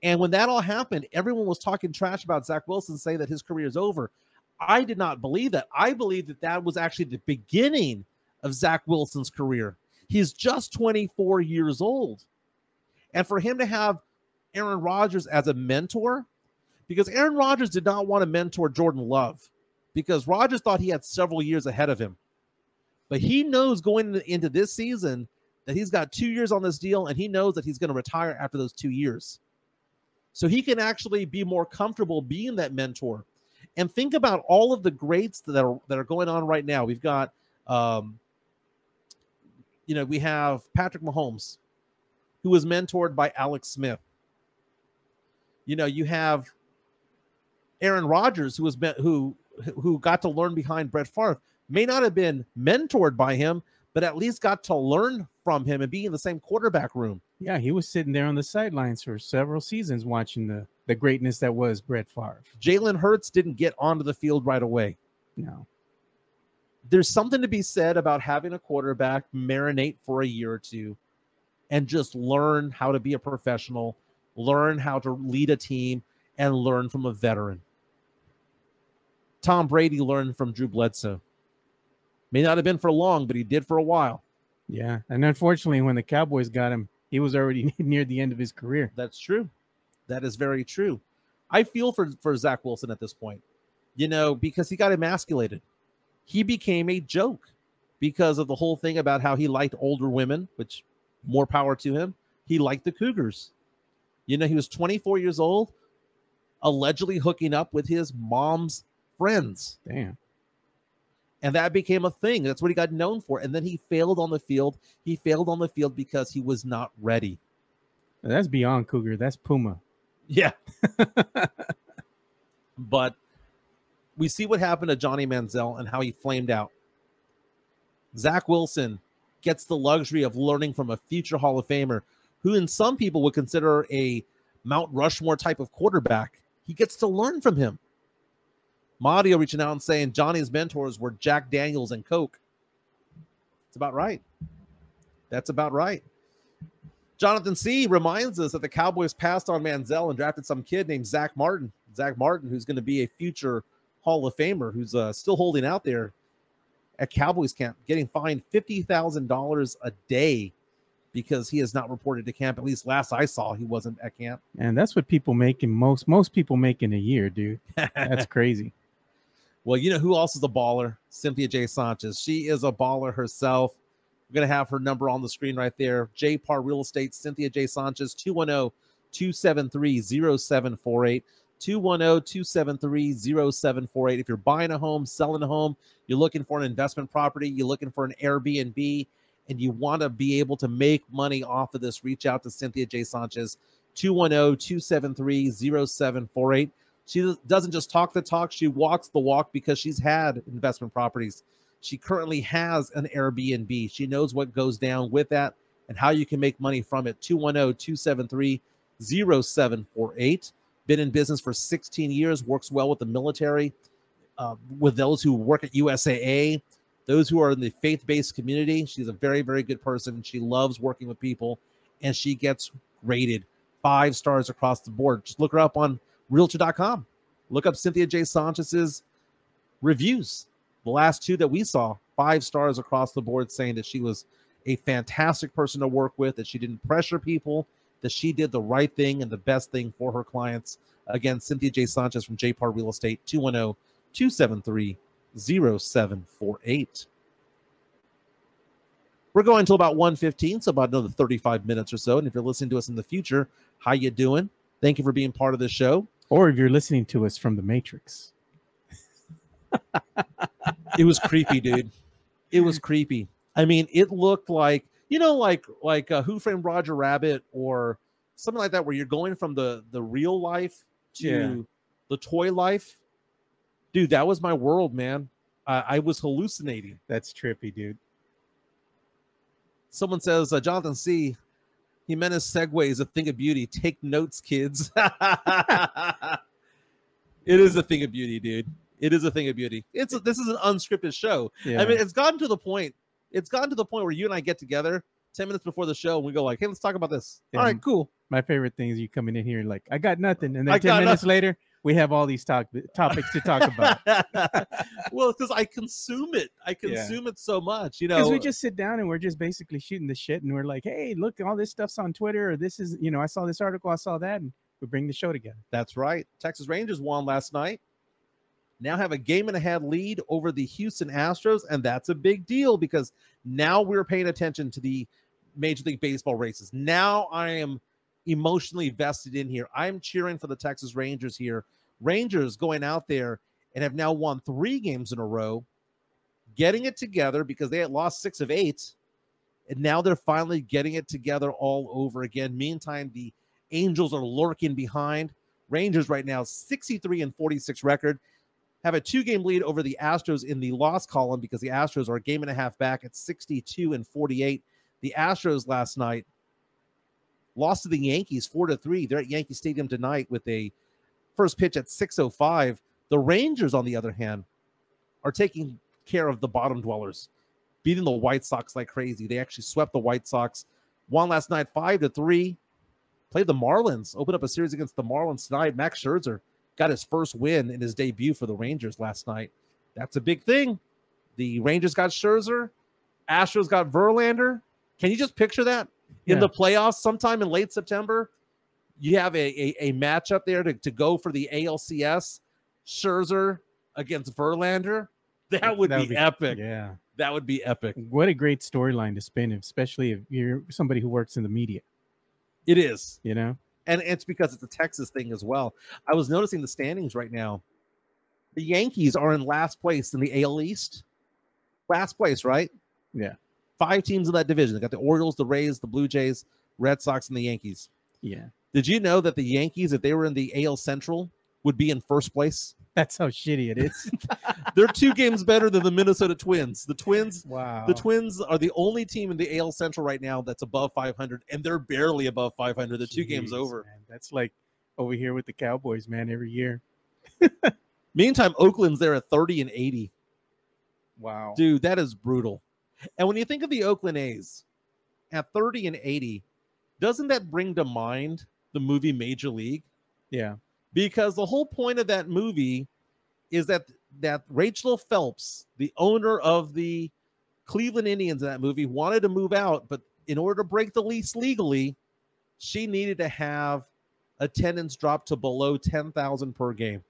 Speaker 1: And when that all happened, everyone was talking trash about Zach Wilson, saying that his career is over. I did not believe that. I believe that that was actually the beginning of Zach Wilson's career. He's just 24 years old. And for him to have Aaron Rodgers as a mentor, because Aaron Rodgers did not want to mentor Jordan Love, because Rodgers thought he had several years ahead of him. But he knows going into this season that he's got two years on this deal and he knows that he's going to retire after those two years. So he can actually be more comfortable being that mentor. And think about all of the greats that are that are going on right now. We've got um, you know, we have Patrick Mahomes, who was mentored by Alex Smith. You know, you have Aaron Rodgers, who was who who got to learn behind Brett Favre, may not have been mentored by him, but at least got to learn from him and be in the same quarterback room.
Speaker 2: Yeah, he was sitting there on the sidelines for several seasons watching the the greatness that was Brett Favre.
Speaker 1: Jalen Hurts didn't get onto the field right away.
Speaker 2: No.
Speaker 1: There's something to be said about having a quarterback marinate for a year or two and just learn how to be a professional, learn how to lead a team, and learn from a veteran. Tom Brady learned from Drew Bledsoe. May not have been for long, but he did for a while.
Speaker 2: Yeah. And unfortunately, when the Cowboys got him, he was already near the end of his career.
Speaker 1: That's true. That is very true. I feel for, for Zach Wilson at this point, you know, because he got emasculated. He became a joke because of the whole thing about how he liked older women, which more power to him. He liked the Cougars. You know, he was 24 years old, allegedly hooking up with his mom's friends.
Speaker 2: Damn.
Speaker 1: And that became a thing. That's what he got known for. And then he failed on the field. He failed on the field because he was not ready.
Speaker 2: That's beyond Cougar. That's Puma.
Speaker 1: Yeah. but we see what happened to Johnny Manziel and how he flamed out. Zach Wilson gets the luxury of learning from a future Hall of Famer who, in some people, would consider a Mount Rushmore type of quarterback. He gets to learn from him. Mario reaching out and saying Johnny's mentors were Jack Daniels and Coke. It's about right. That's about right. Jonathan C. reminds us that the Cowboys passed on Manziel and drafted some kid named Zach Martin. Zach Martin, who's going to be a future Hall of Famer, who's uh, still holding out there at Cowboys camp, getting fined $50,000 a day because he has not reported to camp. At least last I saw, he wasn't at camp.
Speaker 2: And that's what people make in most most people make in a year, dude. That's crazy.
Speaker 1: Well, you know who else is a baller? Cynthia J. Sanchez. She is a baller herself. We're going to have her number on the screen right there. J Par Real Estate, Cynthia J. Sanchez, 210 273 0748. 210-273-0748. If you're buying a home, selling a home, you're looking for an investment property, you're looking for an Airbnb, and you want to be able to make money off of this, reach out to Cynthia J. Sanchez, 210-273-0748. She doesn't just talk the talk, she walks the walk because she's had investment properties. She currently has an Airbnb. She knows what goes down with that and how you can make money from it. 210 273 0748. Been in business for 16 years, works well with the military, uh, with those who work at USAA, those who are in the faith based community. She's a very, very good person. She loves working with people and she gets rated five stars across the board. Just look her up on realtor.com. Look up Cynthia J. Sanchez's reviews. The last two that we saw, five stars across the board, saying that she was a fantastic person to work with, that she didn't pressure people, that she did the right thing and the best thing for her clients. Again, Cynthia J. Sanchez from J. Par Real Estate, 210 273 0748. We're going until about 115, so about another 35 minutes or so. And if you're listening to us in the future, how you doing? Thank you for being part of the show.
Speaker 2: Or if you're listening to us from the Matrix.
Speaker 1: it was creepy, dude. It was creepy. I mean, it looked like you know, like like uh, Who Framed Roger Rabbit or something like that, where you're going from the the real life to yeah. the toy life. Dude, that was my world, man. Uh, I was hallucinating.
Speaker 2: That's trippy, dude.
Speaker 1: Someone says, uh, Jonathan C. Jimenez segue is a thing of beauty. Take notes, kids. It is a thing of beauty, dude. It is a thing of beauty. It's a, this is an unscripted show.
Speaker 2: Yeah.
Speaker 1: I mean, it's gotten to the point. It's gotten to the point where you and I get together ten minutes before the show, and we go like, "Hey, let's talk about this."
Speaker 2: Yeah.
Speaker 1: All right, cool.
Speaker 2: my favorite thing is you coming in here like I got nothing, and then
Speaker 1: I
Speaker 2: ten minutes later we have all these talk topics to talk about.
Speaker 1: well, because I consume it. I
Speaker 2: Yeah.
Speaker 1: consume it so much. You know.
Speaker 2: Because we just sit down and we're just basically shooting the shit, and we're like, "Hey, look, all this stuff's on Twitter, or this is, you know, I saw this article, I saw that," and we bring the show together.
Speaker 1: That's right. Texas Rangers won last night. Now have a game and a half lead over the Houston Astros, and that's a big deal because now we're paying attention to the Major League Baseball races. Now I am emotionally vested in here. I'm cheering for the Texas Rangers here. Rangers going out there and have now won three games in a row, getting it together because they had lost six of eight, and now they're finally getting it together all over again. Meantime, the Angels are lurking behind. Rangers right now 63 and 46 record. Have a two-game lead over the Astros in the loss column because the Astros are a game and a half back at 62 and 48. The Astros last night lost to the Yankees 4 to 3. They're at Yankee Stadium tonight with a first pitch at 6:05. The Rangers on the other hand are taking care of the bottom dwellers, beating the White Sox like crazy. They actually swept the White Sox. Won last night 5 to 3 played the Marlins, opened up a series against the Marlins tonight. Max Scherzer got his first win in his debut for the Rangers last night. That's a big thing. The Rangers got Scherzer, Astros got Verlander. Can you just picture that in
Speaker 2: Yeah.
Speaker 1: the playoffs sometime in late September? You have a, a, a matchup there to, to go for the ALCS, Scherzer against Verlander. That would be, epic.
Speaker 2: Yeah.
Speaker 1: That would be epic.
Speaker 2: What a great storyline to spin, especially if you're somebody who works in the media.
Speaker 1: It is.
Speaker 2: You know,
Speaker 1: and it's because it's a Texas thing as well. I was noticing the standings right now. The Yankees are in last place in the AL East. Last place, right?
Speaker 2: Yeah.
Speaker 1: Five teams in that division. They got the Orioles, the Rays, the Blue Jays, Red Sox, and the Yankees.
Speaker 2: yeah.
Speaker 1: Did you know that the Yankees, if they were in the AL Central, would be in first place?
Speaker 2: That's how shitty it is.
Speaker 1: They're two games better than the Minnesota Twins. The Twins
Speaker 2: wow.
Speaker 1: The Twins are the only team in the AL Central right now that's above 500, and they're barely above 500. The two games over.
Speaker 2: man. That's like over here with the Cowboys, man. Every year.
Speaker 1: Meantime, Oakland's there at 30 and 80.
Speaker 2: Wow.
Speaker 1: Dude, that is brutal. And when you think of the Oakland A's at 30 and 80, doesn't that bring to mind the movie Major League?
Speaker 2: Yeah.
Speaker 1: Because the whole point of that movie is that that Rachel Phelps, the owner of the Cleveland Indians in that movie, wanted to move out, but in order to break the lease legally, she needed to have attendance drop to below 10,000 per game.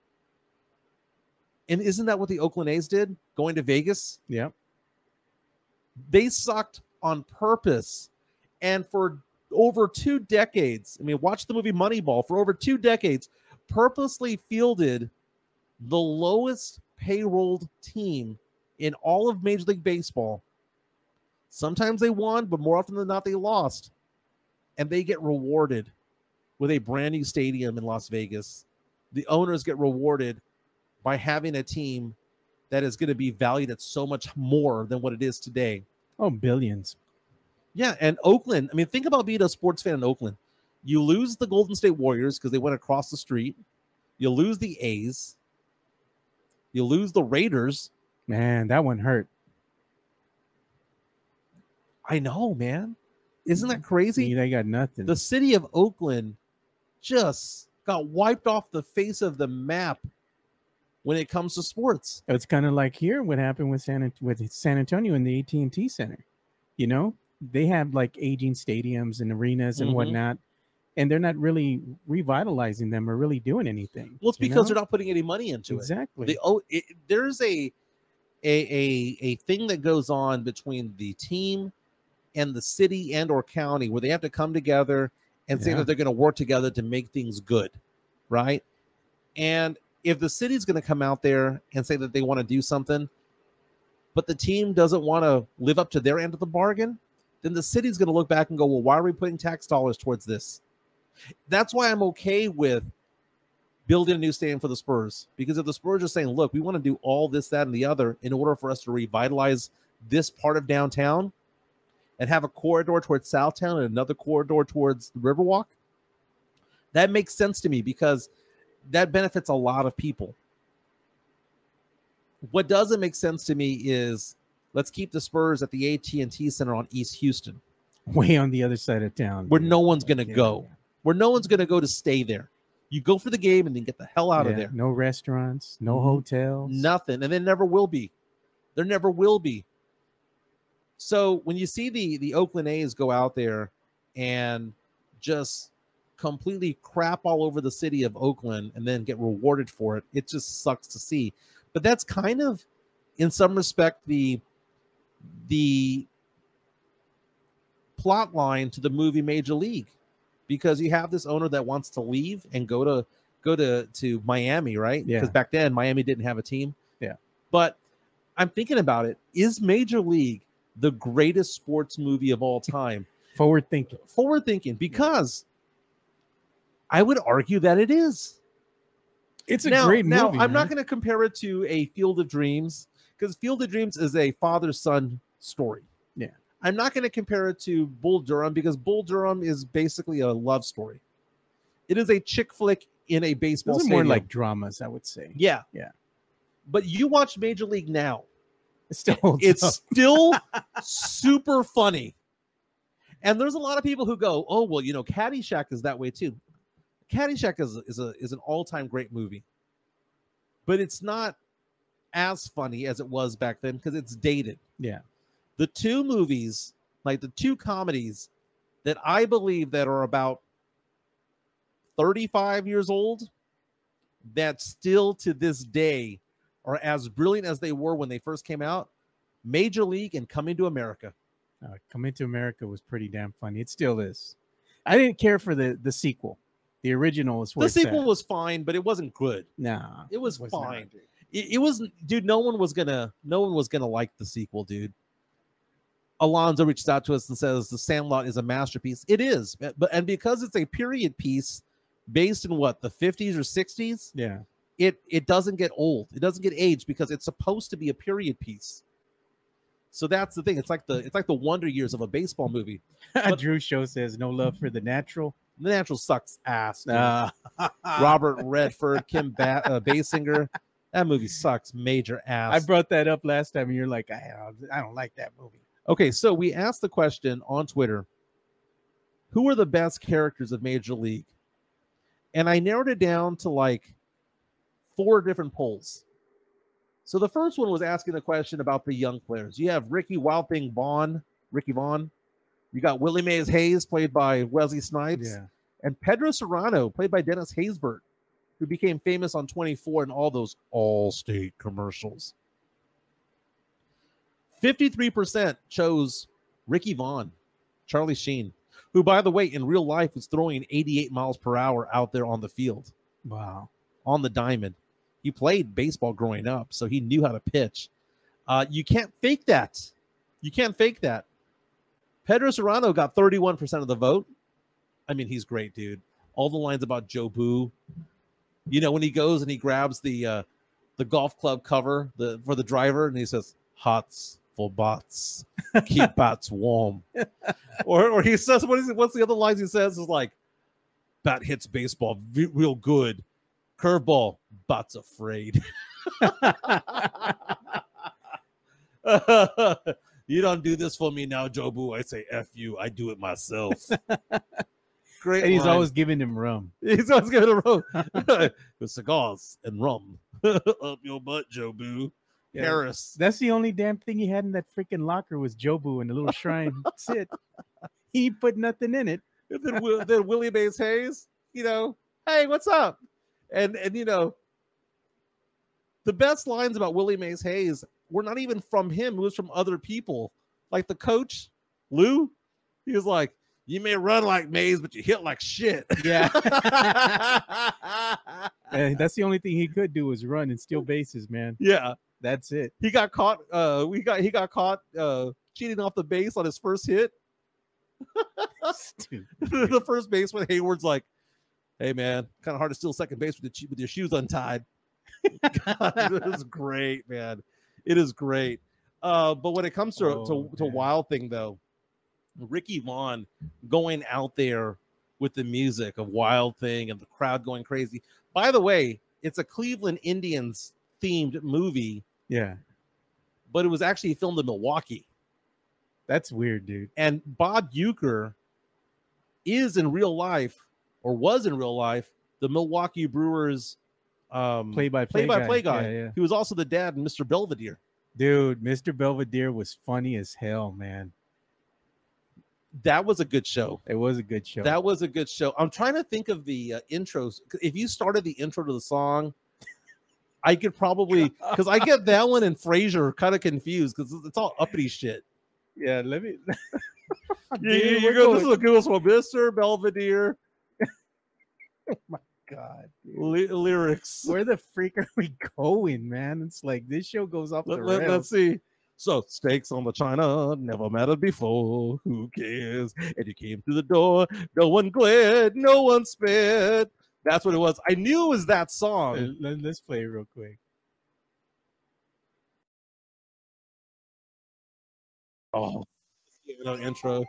Speaker 1: And isn't that what the Oakland A's did going to Vegas?
Speaker 2: Yep.
Speaker 1: They sucked on purpose. And for over two decades, I mean, watch the movie Moneyball. For over two decades, purposely fielded the lowest payrolled team in all of Major League Baseball. Sometimes they won, but more often than not, they lost. And they get rewarded with a brand new stadium in Las Vegas. The owners get rewarded by having a team that is going to be valued at so much more than what it is today.
Speaker 2: Oh, billions.
Speaker 1: Yeah, and Oakland. I mean, think about being a sports fan in Oakland. You lose the Golden State Warriors because they went across the street. You lose the A's. You lose the Raiders.
Speaker 2: Man, that one hurt.
Speaker 1: I know, man. Isn't that mm-hmm. crazy?
Speaker 2: See, they got nothing.
Speaker 1: The city of Oakland just got wiped off the face of the map when it comes to sports.
Speaker 2: It's kind of like here what happened with San with San Antonio in the AT and T Center. You know, they have like aging stadiums and arenas and
Speaker 1: Mhm.
Speaker 2: whatnot, and they're not really revitalizing them or really doing anything.
Speaker 1: Well, it's because
Speaker 2: know?
Speaker 1: they're not putting any money into it.
Speaker 2: exactly.
Speaker 1: oh it, there's a, a a a thing that goes on between the team and the city and or county where they have to come together and say that they're going to work together to make things good right and if the city's going to come out there and say that they want to do something but the team doesn't want to live up to their end of the bargain then the city's going to look back and go well why are we putting tax dollars towards this? That's why i'm okay with building a new stadium for the Spurs because if the Spurs are saying, look, we want to do all this, that, and the other in order for us to revitalize this part of downtown and have a corridor towards Southtown and another corridor towards the Riverwalk, that makes sense to me because that benefits a lot of people. What doesn't make sense to me is let's keep the Spurs at the AT&T Center on East Houston,
Speaker 2: Way on the other side of town.
Speaker 1: where
Speaker 2: dude.
Speaker 1: no one's going to
Speaker 2: Yeah,
Speaker 1: go, where no one's going to go to stay there. You go for the game and then get the hell out of there.
Speaker 2: No restaurants, no
Speaker 1: Mhm.
Speaker 2: hotels.
Speaker 1: Nothing, and there never will be. There never will be. So when you see the the Oakland A's go out there and just completely crap all over the city of Oakland and then get rewarded for it, it just sucks to see. But that's kind of, in some respect, the the plot line to the movie Major League, because you have this owner that wants to leave and go to go to to Miami, right?
Speaker 2: Yeah.
Speaker 1: Because back then Miami didn't have a team.
Speaker 2: Yeah.
Speaker 1: But I'm thinking about it. Is Major League the greatest sports movie of all time?
Speaker 2: Forward thinking.
Speaker 1: Forward thinking, because I would argue that it is.
Speaker 2: It's a
Speaker 1: now,
Speaker 2: great
Speaker 1: now. I'm not going to compare it to a Field of Dreams because Field of Dreams is a father son story.
Speaker 2: Yeah.
Speaker 1: I'm not going to compare it to Bull Durham because Bull Durham is basically a love story. It is a chick flick in a baseball
Speaker 2: Those more like dramas, I would say.
Speaker 1: yeah,
Speaker 2: Yeah.
Speaker 1: But you watch Major League now,
Speaker 2: It still
Speaker 1: it's still super funny. And there's a lot of people who go, "Oh, well, you know, Caddyshack is that way too." Caddyshack is is a is an all-time great movie. But it's not as funny as it was back then because it's dated.
Speaker 2: Yeah.
Speaker 1: The two movies, like the two comedies that I believe that are about 35 years old that still to this day are as brilliant as they were when they first came out, Major League and Coming to America.
Speaker 2: Uh, Coming to America was pretty damn funny. It still is. I didn't care for the the sequel. The original is where
Speaker 1: the sequel
Speaker 2: at.
Speaker 1: was fine, but it wasn't good.
Speaker 2: nah.
Speaker 1: It was
Speaker 2: not,
Speaker 1: fine.
Speaker 2: dude.
Speaker 1: It, it was, dude. No one was gonna, no one was gonna like the sequel, dude. Alonzo reached out to us and says the Sandlot is a masterpiece. It is, but and because it's a period piece based in what the 50s or 60s,
Speaker 2: Yeah.
Speaker 1: it it doesn't get old. It doesn't get aged because it's supposed to be a period piece. So that's the thing. It's like the it's like the Wonder Years of a baseball movie. But-
Speaker 2: Drew Show says no love for the natural.
Speaker 1: The Natural sucks ass.
Speaker 2: Uh,
Speaker 1: Robert Redford, Kim ba- uh, Basinger. That movie sucks major ass.
Speaker 2: I brought that up last time, and you're like, I don't, I don't like that movie.
Speaker 1: Okay, so we asked the question on Twitter who are the best characters of Major League? And I narrowed it down to like four different polls. So the first one was asking the question about the young players. You have Ricky Wild Thing Vaughn, Ricky Vaughn. You got Willie Mays Hayes, played by Wesley Snipes,
Speaker 2: Yeah.
Speaker 1: and Pedro Serrano, played by Dennis Haysbert, who became famous on 24 and all those all-state commercials. 53% chose Ricky Vaughn, Charlie Sheen, who, by the way, in real life was throwing 88 miles per hour out there on the field,
Speaker 2: Wow.
Speaker 1: on the diamond. He played baseball growing up, so he knew how to pitch. Uh, you can't fake that. You can't fake that. Pedro Serrano got 31% of the vote. I mean, he's great, dude. All the lines about Jobu. You know, when he goes and he grabs the uh the golf club cover the for the driver and he says, Hots for bots. Keep bats warm. or or he says, what is it? What's the other lines he says? Is like, bat hits baseball v- real good. Curveball, bat's afraid. you don't do this for me now, Jobu. I say F you. I do it myself. Great.
Speaker 2: And he's
Speaker 1: line.
Speaker 2: always giving him rum.
Speaker 1: he's always giving a room with cigars and rum up your butt, Jobu. Boo.
Speaker 2: Yeah.
Speaker 1: Harris.
Speaker 2: That's the only damn thing he had in that freaking locker was Jobu and the little shrine. That's it. He put nothing in it.
Speaker 1: And then, Will- then Willie Mays Hayes, you know, hey, what's up? And and you know, the best lines about Willie Mays Hayes were not even from him; it was from other people. Like the coach, Lou, he was like, "You may run like Mays, but you hit like shit."
Speaker 2: Yeah. And that's the only thing he could do was run and steal bases, man.
Speaker 1: yeah,
Speaker 2: That's it.
Speaker 1: he got caught. Uh, we got he got caught uh cheating off the base on his first hit. The first baseman Haywood's like, "Hey man, kind of hard to steal second base with your with your shoes untied." God, it is great, man. It is great. Uh, but when it comes to
Speaker 2: Oh,
Speaker 1: to, to. Wild Thing though, Ricky Vaughn going out there with the music of Wild Thing and the crowd going crazy. By the way, it's a Cleveland Indians themed movie,
Speaker 2: Yeah,
Speaker 1: but it was actually filmed in Milwaukee.
Speaker 2: that's weird, dude.
Speaker 1: And Bob Uecker is in real life, or was in real life, the Milwaukee Brewers um,
Speaker 2: Play by play
Speaker 1: play-by-play guy.
Speaker 2: Yeah, yeah.
Speaker 1: He was also the dad in Mr. Belvedere.
Speaker 2: Dude, Mr. Belvedere was funny as hell, man.
Speaker 1: That was a good show.
Speaker 2: It was a good show.
Speaker 1: That was a good show. I'm trying to think of the uh, intros. If you started the intro to the song, I could probably because I get that one and Frasier kind of confused because it's all uppity shit.
Speaker 2: yeah, let me. Dude,
Speaker 1: you, you go. This is a goes from Mr. Belvedere
Speaker 2: God,
Speaker 1: lyrics.
Speaker 2: where the freak are we going, man? It's like this show goes off the
Speaker 1: Let, let's see. So steaks on the china never mattered before. Who cares? And you came through the door. No one glared. No one spit. That's what it was. I knew it was that song.
Speaker 2: Let, us play it real quick.
Speaker 1: Oh, you know, intro.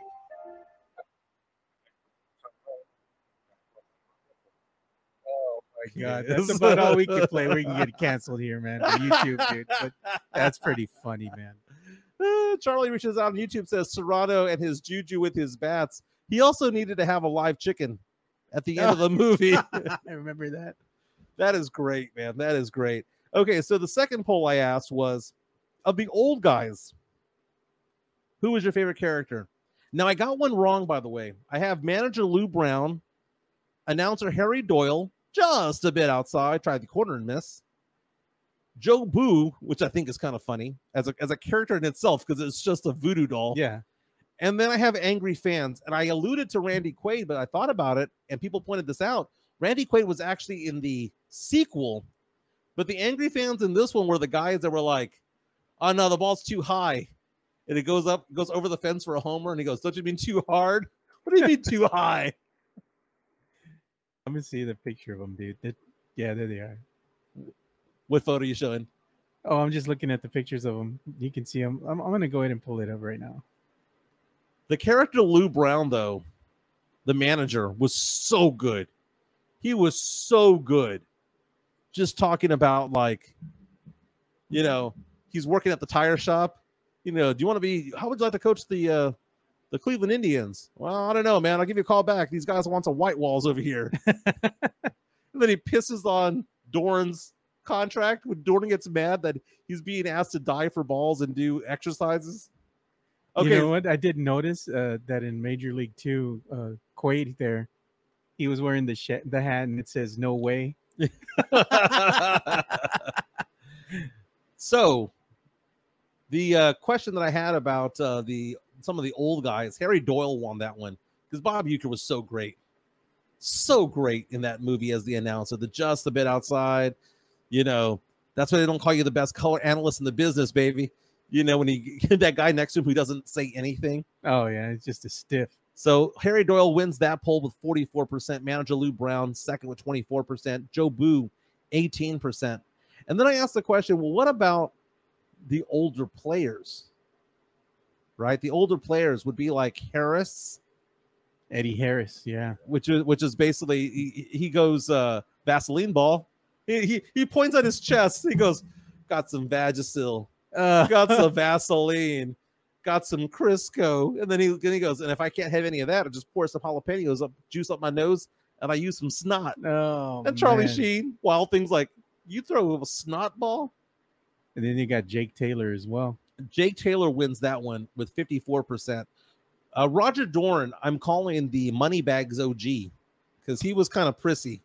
Speaker 2: My God, that's about all we can play. We can get canceled here, man. YouTube, dude. But that's pretty funny, man.
Speaker 1: Uh, Charlie reaches out on YouTube says Serrano and his juju with his bats. He also needed to have a live chicken at the end of the movie.
Speaker 2: I remember that.
Speaker 1: that is great, man. That is great. Okay, so the second poll I asked was of the old guys, who was your favorite character? Now I got one wrong, by the way. I have manager Lou Brown, announcer Harry Doyle, just a bit outside, tried the corner and miss. Jobu, which I think is kind of funny as a as a character in itself because it's just a voodoo doll.
Speaker 2: Yeah.
Speaker 1: And then I have angry fans, and I alluded to Randy Quaid, but I thought about it, and people pointed this out. Randy Quaid was actually in the sequel, but the angry fans in this one were the guys that were like, "Oh no, the ball's too high," and it goes up, goes over the fence for a homer, and he goes, "Don't you mean too hard? What do you mean too high?"
Speaker 2: Let me see the picture of them, dude. That- yeah, there they are.
Speaker 1: What photo are you showing?
Speaker 2: Oh, I'm just looking at the pictures of them. You can see them. I'm, I'm going to go ahead and pull it up right now.
Speaker 1: The character Lou Brown, though, the manager, was so good. He was so good. Just talking about like, you know, he's working at the tire shop. You know, do you want to be? How would you like to coach the uh the Cleveland Indians? Well, I don't know, man. I'll give you a call back. These guys want some white walls over here. and then he pisses on Doran's contract when Doran gets mad that he's being asked to die for balls and do exercises. Okay,
Speaker 2: You know what? I did notice uh, that in Major League Two, uh, Quaid there, he was wearing the sh- the hat and it says "No way."
Speaker 1: so the uh, question that I had about uh, the some of the old guys, Harry Doyle won that one because Bob Uecker was so great, so great in that movie as the announcer. The just a bit outside, you know, that's why they don't call you the best color analyst in the business, baby. You know, when he that guy next to him who doesn't say anything.
Speaker 2: Oh yeah, it's just a stiff.
Speaker 1: So Harry Doyle wins that poll with 44%. Manager Lou Brown second with 24%. Jobu 18%. And then I asked the question, well, what about the older players? Right? The older players would be like Harris,
Speaker 2: Eddie Harris, yeah.
Speaker 1: which is which is basically he, he goes uh Vaseline ball. He, he he points at his chest. He goes, got some Vagisil,
Speaker 2: Uh,
Speaker 1: got some Vaseline, got some Crisco, and then he then he goes, and if I can't have any of that, I just pour some jalapenos up, juice up my nose, and I use some snot.
Speaker 2: oh,
Speaker 1: and Charlie
Speaker 2: man.
Speaker 1: Sheen, wild things like you throw a snot ball.
Speaker 2: And then you got Jake Taylor as well.
Speaker 1: Jake Taylor wins that one with 54%. Uh, Roger Dorn, I'm calling the Moneybags OG because he was kind of prissy.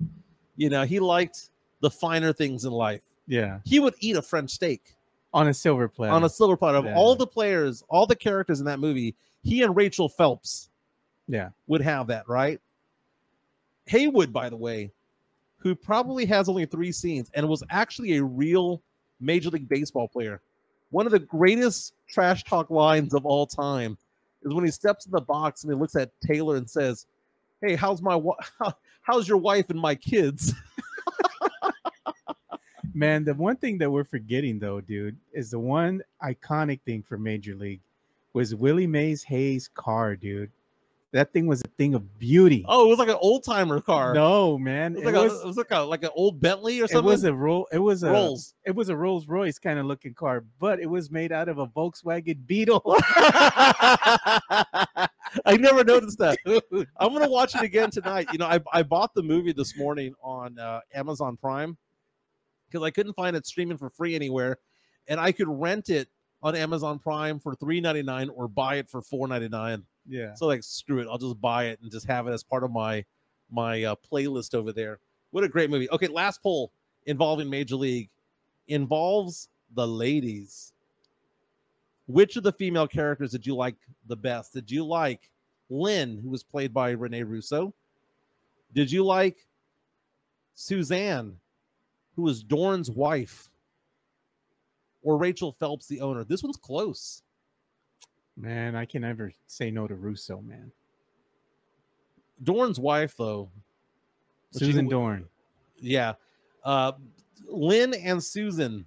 Speaker 1: You know, he liked the finer things in life.
Speaker 2: Yeah,
Speaker 1: He would eat a French steak
Speaker 2: on a silver platter.
Speaker 1: on a silver platter. Of
Speaker 2: Yeah.
Speaker 1: all the players, all the characters in that movie, he and Rachel Phelps
Speaker 2: yeah,
Speaker 1: would have that, right? Haywood, by the way, who probably has only three scenes and was actually a real Major League Baseball player. One of the greatest trash talk lines of all time is when he steps in the box and he looks at Taylor and says, "Hey, how's my how, how's your wife and my kids?"
Speaker 2: man. The one thing that we're forgetting though, dude, is the one iconic thing for Major League was Willie Mays Hayes' car, dude. That thing was a thing of beauty.
Speaker 1: Oh, it was like an old timer car.
Speaker 2: no, man.
Speaker 1: it
Speaker 2: It
Speaker 1: was,
Speaker 2: was,
Speaker 1: like, a, it was like a like an old Bentley or something.
Speaker 2: it was a roll. It was a
Speaker 1: Rolls.
Speaker 2: It was a Rolls Royce kind of looking car, but it was made out of a Volkswagen Beetle.
Speaker 1: I never noticed that. I'm gonna watch it again tonight. You know, I, I bought the movie this morning on uh, Amazon Prime because I couldn't find it streaming for free anywhere, and I could rent it on Amazon Prime for $3.99 or buy it for $4.99.
Speaker 2: yeah.
Speaker 1: So like, screw it, I'll just buy it and just have it as part of my my uh, playlist over there. What a great movie. Okay, last poll involving Major League involves the ladies. Which of the female characters did you like the best? Did you like Lynn, who was played by Renee Russo? Did you like Suzanne, who was Dorn's wife? Or Rachel Phelps, the owner? This one's close.
Speaker 2: Man, I can never say no to Russo, man.
Speaker 1: Dorn's wife, though.
Speaker 2: Susan
Speaker 1: she-
Speaker 2: Dorn.
Speaker 1: Yeah. Uh, Lynn and Susan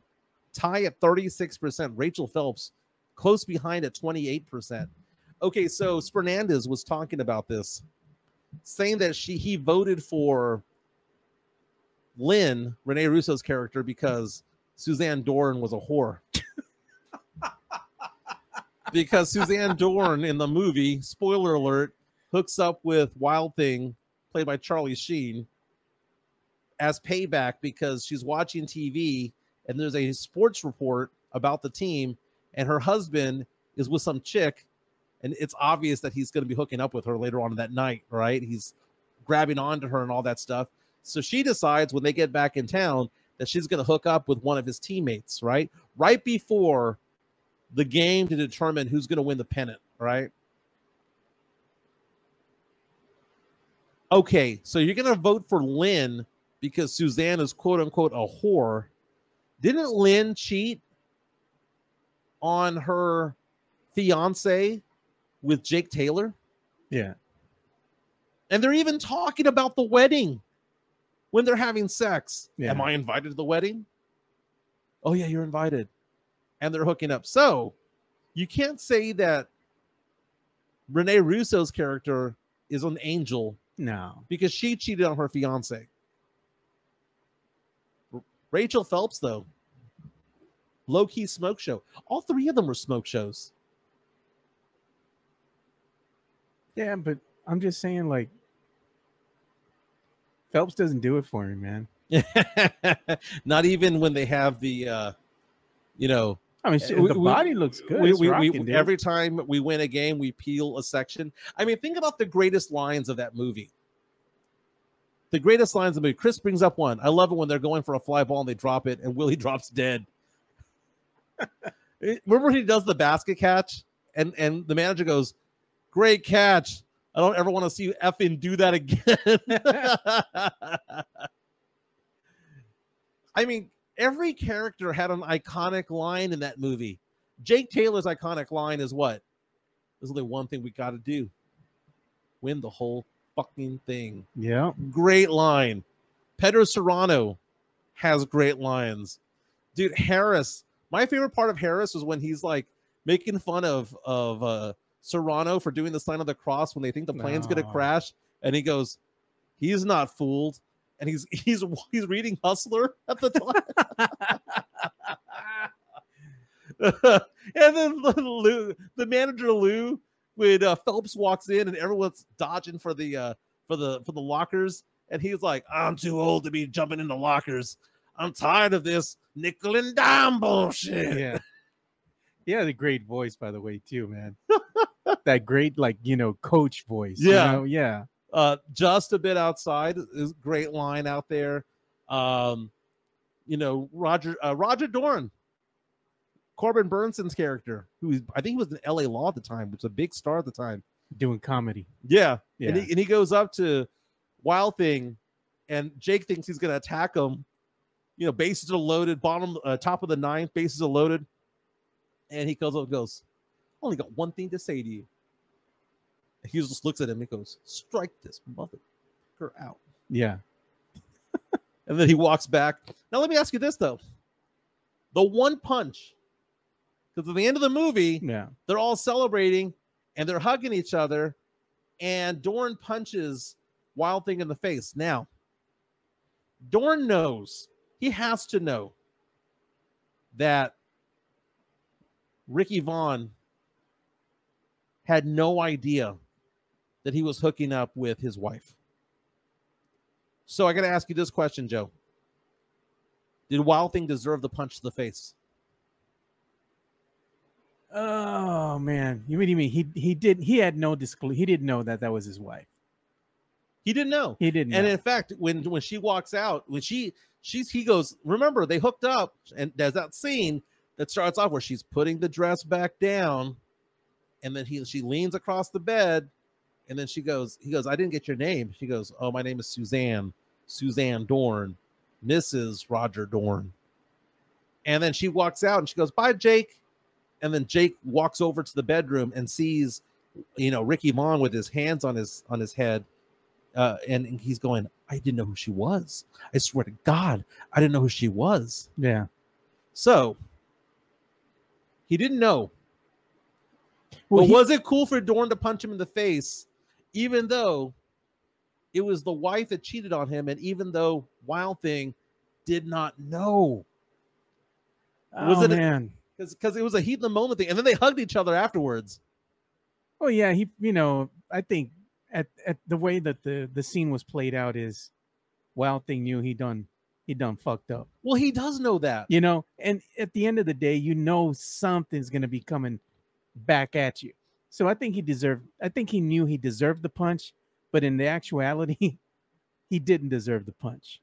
Speaker 1: tie at 36%. Rachel Phelps close behind at 28%. Okay, so Fernandez was talking about this, saying that she he voted for Lynn, Renee Russo's character, because Suzanne Dorn was a whore. Because Suzanne Dorn in the movie, spoiler alert, hooks up with Wild Thing, played by Charlie Sheen, as payback because she's watching TV and there's a sports report about the team, and her husband is with some chick, and it's obvious that he's going to be hooking up with her later on that night, right? He's grabbing onto her and all that stuff. So she decides when they get back in town that she's going to hook up with one of his teammates, right? Right before the game to determine who's going to win the pennant, right? Okay, so you're going to vote for Lynn because Suzanne is quote unquote a whore. Didn't Lynn cheat on her fiance with Jake Taylor?
Speaker 2: Yeah.
Speaker 1: And they're even talking about the wedding when they're having sex.
Speaker 2: Yeah.
Speaker 1: Am I invited to the wedding? Oh, yeah, you're invited. And they're hooking up. So you can't say that Renee Russo's character is an angel
Speaker 2: No.
Speaker 1: because she cheated on her fiance. R- Rachel Phelps, though, low key smoke show. All three of them were smoke shows.
Speaker 2: Yeah, but I'm just saying, like, Phelps doesn't do it for me, man.
Speaker 1: Not even when they have the, uh, you know,
Speaker 2: I mean, she,
Speaker 1: We-
Speaker 2: the
Speaker 1: we-
Speaker 2: body looks good.
Speaker 1: we, we, we-
Speaker 2: rocking,
Speaker 1: every time we win a game, we peel a section. I mean, think about the greatest lines of that movie. The greatest lines of the movie. Chris brings up one. I love it when they're going for a fly ball and they drop it, and Willie drops dead. Remember when he does the basket catch, and and the manager goes, "Great catch! I don't ever want to see you effing do that again." I mean, every character had an iconic line in that movie. Jake Taylor's iconic line is what? There's only one thing we got to do win the whole fucking thing.
Speaker 2: yeah.
Speaker 1: Great line. Pedro Serrano has great lines. Dude, Harris, my favorite part of Harris was when he's like making fun of of uh Serrano for doing the sign of the cross when they think the plane's gonna crash, and he goes, He's not fooled. And he's he's he's reading Hustler at the time. and then Lou, the manager Lou, when uh, Phelps walks in and everyone's dodging for the uh, for the for the lockers, and he's like, "I'm too old to be jumping into lockers. I'm tired of this nickel and dime bullshit."
Speaker 2: Yeah. Yeah, the great voice, by the way, too, man. that great, like, you know, coach voice. you
Speaker 1: Yeah.
Speaker 2: know? Yeah.
Speaker 1: Uh, just a bit outside is great line out there. Um, you know, Roger uh, Roger Dorn, Corbin Bernsen's character, who is, I think he was in L.A. Law at the time, which was a big star at the time.
Speaker 2: Doing comedy.
Speaker 1: Yeah.
Speaker 2: Yeah.
Speaker 1: And, he, and he goes up to Wild Thing, and Jake thinks he's going to attack him. You know, bases are loaded, bottom, uh, top of the ninth, bases are loaded. And he goes up and goes, Only got one thing to say to you. He just looks at him and goes, Strike this motherfucker out.
Speaker 2: yeah.
Speaker 1: And then he walks back. Now, let me ask you this, though. The one punch, because at the end of the movie,
Speaker 2: Yeah.
Speaker 1: they're all celebrating and they're hugging each other and Dorn punches Wild Thing in the face. Now, Dorn knows, he has to know that Ricky Vaughn had no idea that he was hooking up with his wife. So I got to ask you this question, Joe. Did Wild Thing deserve the punch to the face?
Speaker 2: Oh man, you mean you mean he he did he had no disclosure. He didn't know that that was his wife.
Speaker 1: He didn't know.
Speaker 2: He didn't.
Speaker 1: And
Speaker 2: know.
Speaker 1: in fact, when when she walks out, when she she's he goes, remember they hooked up, and there's that scene that starts off where she's putting the dress back down, and then he she leans across the bed, and then she goes, he goes, I didn't get your name. She goes, Oh, my name is Suzanne, Suzanne Dorn, Mrs. Roger Dorn. And then she walks out and she goes, Bye, Jake. And then Jake walks over to the bedroom and sees, you know, Ricky Vaughn with his hands on his on his head. Uh, and, and he's going, I didn't know who she was. I swear to God, I didn't know who she was.
Speaker 2: yeah.
Speaker 1: So he didn't know.
Speaker 2: Well,
Speaker 1: but
Speaker 2: he-
Speaker 1: was it cool for Dorn to punch him in the face, even though it was the wife that cheated on him, and even though Wild Thing did not know? Oh, was
Speaker 2: oh,
Speaker 1: it a-
Speaker 2: man?
Speaker 1: Because it was a heat in the moment thing, and then they hugged each other afterwards.
Speaker 2: Oh yeah, he you know, I think at, at the way that the the scene was played out is Wild Thing knew he done he done fucked up.
Speaker 1: Well, he does know that.
Speaker 2: You know, and at the end of the day, you know something's gonna be coming back at you. So I think he deserved I think he knew he deserved the punch, but in the actuality, he didn't deserve the punch.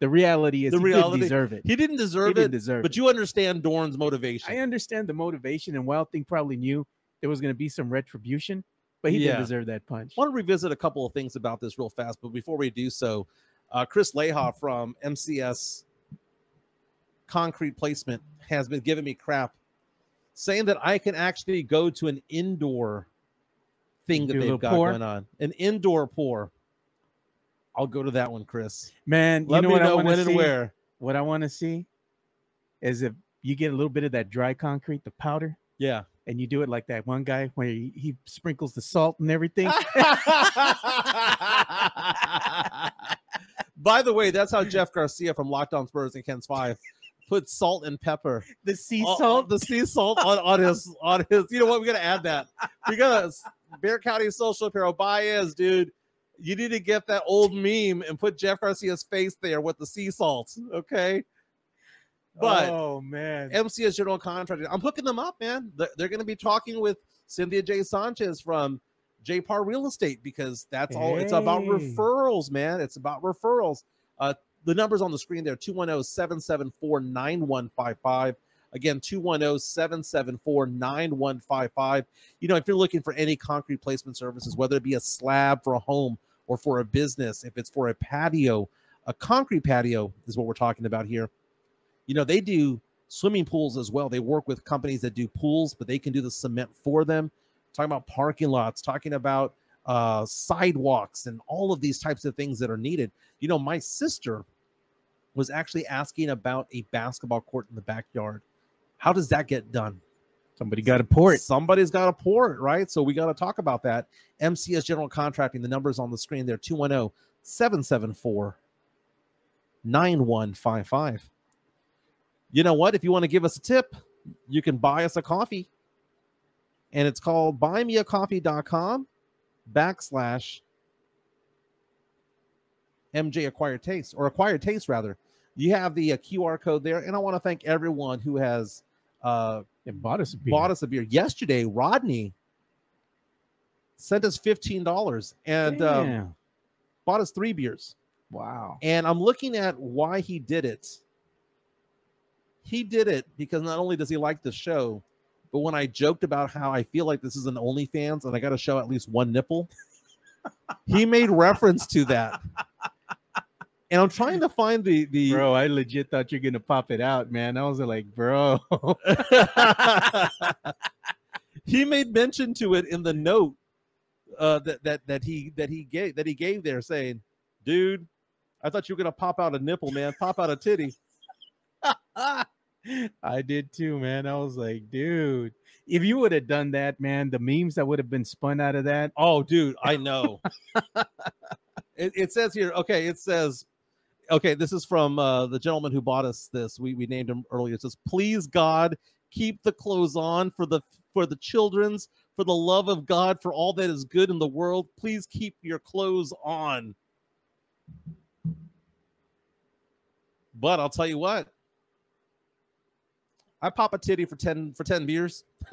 Speaker 2: The reality is
Speaker 1: The
Speaker 2: he
Speaker 1: reality-
Speaker 2: didn't deserve it.
Speaker 1: He didn't
Speaker 2: He
Speaker 1: deserve
Speaker 2: didn't
Speaker 1: it,
Speaker 2: deserve
Speaker 1: but
Speaker 2: it.
Speaker 1: you understand Dorn's motivation.
Speaker 2: I understand the motivation, and Wild Thing probably knew there was going to be some retribution, but he
Speaker 1: Yeah.
Speaker 2: didn't deserve that punch.
Speaker 1: I want to revisit a couple of things about this real fast, but before we do so, uh, Chris Leha from MCS Concrete Placement has been giving me crap, saying that I can actually go to an indoor thing that
Speaker 2: Do
Speaker 1: they've got
Speaker 2: pour?
Speaker 1: going on, an indoor pour. I'll go to that one, Chris.
Speaker 2: Man, you know
Speaker 1: me
Speaker 2: what I
Speaker 1: know
Speaker 2: want
Speaker 1: when
Speaker 2: to
Speaker 1: and
Speaker 2: see?
Speaker 1: where.
Speaker 2: What I want to see is if you get a little bit of that dry concrete, the powder,
Speaker 1: Yeah.
Speaker 2: and you do it like that one guy where he, he sprinkles the salt and everything.
Speaker 1: By the way, that's how Jeff Garcia from Locked On Spurs and Ken's Five put salt and pepper
Speaker 2: the sea
Speaker 1: all-
Speaker 2: salt.
Speaker 1: the sea salt on, on his on his. You know what? We gotta add that. We gotta Bexar County Social Hero Baez, dude. You need to get that old meme and put Jeff Garcia's face there with the sea salt. Okay. But
Speaker 2: oh man,
Speaker 1: MCS General contractor. I'm hooking them up, man. They're, they're going to be talking with Cynthia J. Sanchez from JPAR Real Estate because that's all. It's about referrals, man. It's about referrals. Uh, the numbers on the screen there 210 774 9155. Again, 210 774 9155. You know, if you're looking for any concrete placement services, whether it be a slab for a home or for a business, if it's for a patio, a concrete patio is what we're talking about here. You know, they do swimming pools as well. They work with companies that do pools, but they can do the cement for them. Talking about parking lots, talking about uh, sidewalks, and all of these types of things that are needed. You know, my sister was actually asking about a basketball court in the backyard. How does that get done?
Speaker 2: somebody got to pour it.
Speaker 1: Somebody's got to pour it, right? So we got to talk about that. MCS General Contracting, the numbers on the screen there 210 774 9155. You know what? If you want to give us a tip, you can buy us a coffee. And it's called buymeacoffee.com backslash MJ Acquired Taste or Acquired Taste, rather. You have the uh, QR code there. And I want to thank everyone who has uh,
Speaker 2: It bought us a beer.
Speaker 1: bought us a beer yesterday. Rodney sent us fifteen dollars and um, bought us three beers.
Speaker 2: wow.
Speaker 1: And I'm looking at why he did it. He did it because not only does he like the show, but when I joked about how I feel like this is an OnlyFans and I got to show at least one nipple, he made reference to that. And I'm trying to find the the
Speaker 2: Bro, I legit thought you're gonna pop it out, man. I was like, bro.
Speaker 1: he made mention to it in the note uh, that that that he that he gave that he gave there, saying, "Dude, I thought you were gonna pop out a nipple, man. Pop out a titty."
Speaker 2: I did too, man. I was like, dude. if you would have done that, man, the memes that would have been spun out of that.
Speaker 1: Oh, dude, I know. it, it says here, okay, it says, okay, this is from uh, the gentleman who bought us this. We we named him earlier. It says, please God, keep the clothes on for the for the children's, for the love of God, for all that is good in the world. Please keep your clothes on. But I'll tell you what, I pop a titty for ten for ten beers.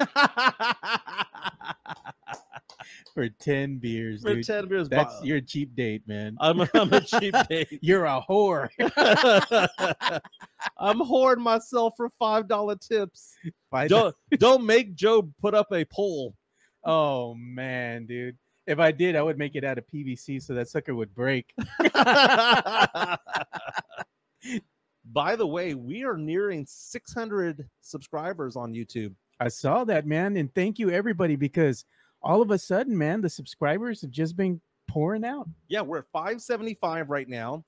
Speaker 2: For 10 beers,
Speaker 1: for
Speaker 2: dude.
Speaker 1: ten beers,
Speaker 2: That's your cheap date, man.
Speaker 1: I'm, I'm a cheap date.
Speaker 2: You're a whore.
Speaker 1: I'm whoring myself for five dollar tips.
Speaker 2: By
Speaker 1: Don't don't make Joe put up a poll.
Speaker 2: oh man, dude. If I did, I would make it out of PVC so that sucker would break.
Speaker 1: By the way, we are nearing 600 subscribers on YouTube.
Speaker 2: I saw that, man, and thank you everybody because all of a sudden, man, the subscribers have just been pouring out.
Speaker 1: Yeah, we're at 575 right now.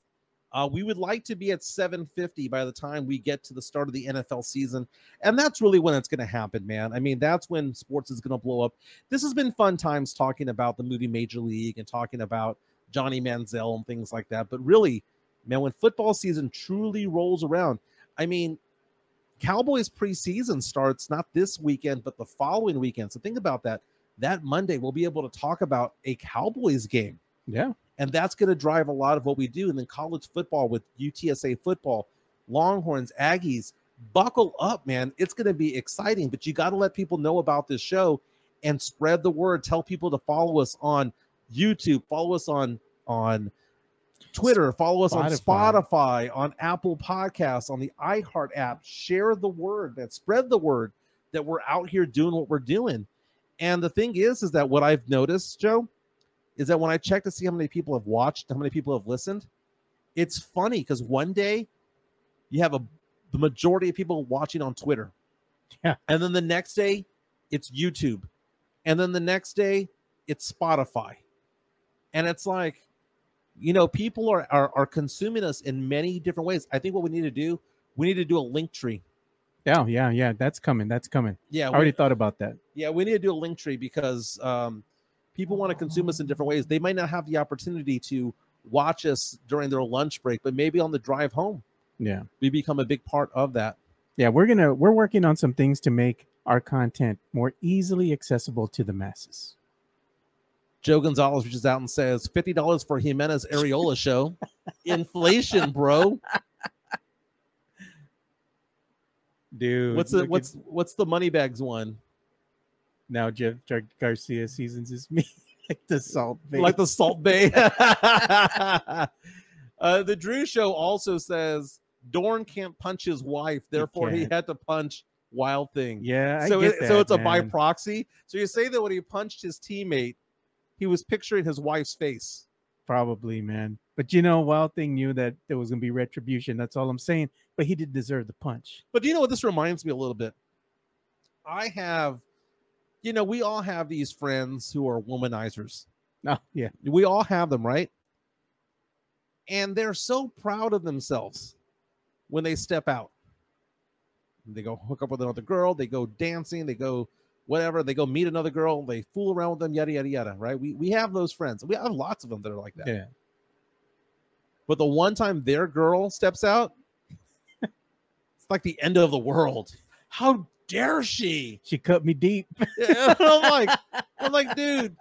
Speaker 1: Uh, we would like to be at 750 by the time we get to the start of the NFL season. And that's really when it's going to happen, man. I mean, that's when sports is going to blow up. This has been fun times talking about the movie Major League and talking about Johnny Manziel and things like that. But really, man, when football season truly rolls around, I mean, Cowboys preseason starts not this weekend, but the following weekend. So think about that. That Monday, we'll be able to talk about a Cowboys game
Speaker 2: Yeah.
Speaker 1: and that's going to drive a lot of what we do. And then college football with UTSA football, Longhorns, Aggies, buckle up, man. It's going to be exciting, but you got to let people know about this show and spread the word. Tell people to follow us on YouTube, follow us on on Twitter, follow us on
Speaker 2: Spotify.
Speaker 1: Spotify, on Apple Podcasts, on the iHeart app. Share the word, that spread the word that we're out here doing what we're doing. And the thing is, is that what I've noticed, Joe, is that when I check to see how many people have watched, how many people have listened, it's funny because one day you have a the majority of people watching on Twitter.
Speaker 2: Yeah.
Speaker 1: And then the next day it's YouTube. And then the next day it's Spotify. And it's like, you know, people are are, are consuming us in many different ways. I think what we need to do, we need to do a link tree.
Speaker 2: Yeah, yeah, yeah. That's coming. That's coming.
Speaker 1: Yeah,
Speaker 2: I already thought about that.
Speaker 1: Yeah, we need to do a link tree because um, people want to consume us in different ways. They might not have the opportunity to watch us during their lunch break, but maybe on the drive home,
Speaker 2: Yeah.
Speaker 1: we become a big part of that.
Speaker 2: Yeah, we're gonna we're working on some things to make our content more easily accessible to the masses.
Speaker 1: Joe Gonzalez reaches out and says fifty dollars for Jimenez Areola show. Inflation, bro.
Speaker 2: Dude,
Speaker 1: What's the
Speaker 2: look at-
Speaker 1: what's what's the money bags one?
Speaker 2: now Jeff Gar- Garcia seasons is me like the Salt Bae.
Speaker 1: Like the Salt Bae. uh, the Drew show also says Dorn can't punch his wife, therefore he
Speaker 2: can't.
Speaker 1: had to punch Wild Thing.
Speaker 2: yeah, I
Speaker 1: so it, so
Speaker 2: that,
Speaker 1: it's a by proxy. So you say that when he punched his teammate, he was picturing his wife's face.
Speaker 2: probably, man. But you know, Wild Thing knew that there was gonna be retribution. That's all I'm saying. But he didn't deserve the punch.
Speaker 1: But do you know what this reminds me a little bit? I have, you know, we all have these friends who are womanizers.
Speaker 2: Oh yeah,
Speaker 1: We all have them, right? And they're so proud of themselves when they step out. They go hook up with another girl, they go dancing, they go whatever, they go meet another girl, they fool around with them, yada yada yada, right? We we have those friends. We have lots of them that are like that.
Speaker 2: yeah.
Speaker 1: But the one time their girl steps out, like the end of the world. How dare she?
Speaker 2: She cut me deep.
Speaker 1: I'm like, I'm like, dude,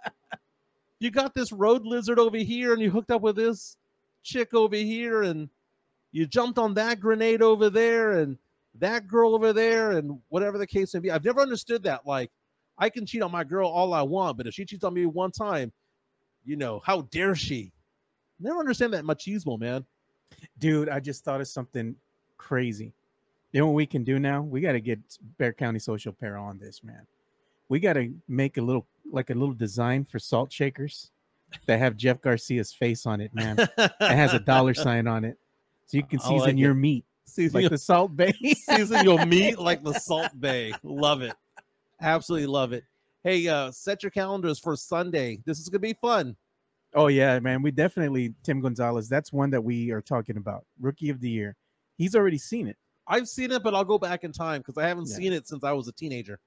Speaker 1: you got this road lizard over here, and you hooked up with this chick over here, and you jumped on that grenade over there, and that girl over there, and whatever the case may be. I've never understood that. Like, I can cheat on my girl all I want, but if she cheats on me one time, you know, how dare she? Never understand that machismo, man.
Speaker 2: Dude, I just thought of something crazy. You know what we can do now? We got to get Bexar County Social Apparel on this, man. We got to make a little, like a little design for salt shakers that have Jeff Garcia's face on it, man. it has a dollar sign on it, so you can season
Speaker 1: like
Speaker 2: your
Speaker 1: it.
Speaker 2: meat
Speaker 1: Season
Speaker 2: like
Speaker 1: your-
Speaker 2: the Salt Bae.
Speaker 1: season your meat like the Salt Bae. Love it. Absolutely love it. Hey, uh, set your calendars for Sunday. This is gonna be fun.
Speaker 2: oh yeah, man. We definitely Tim Gonzalez. That's one that we are talking about. Rookie of the year. He's already seen it.
Speaker 1: I've seen it, but I'll go back in time because I haven't
Speaker 2: Yeah.
Speaker 1: seen it since I was a teenager.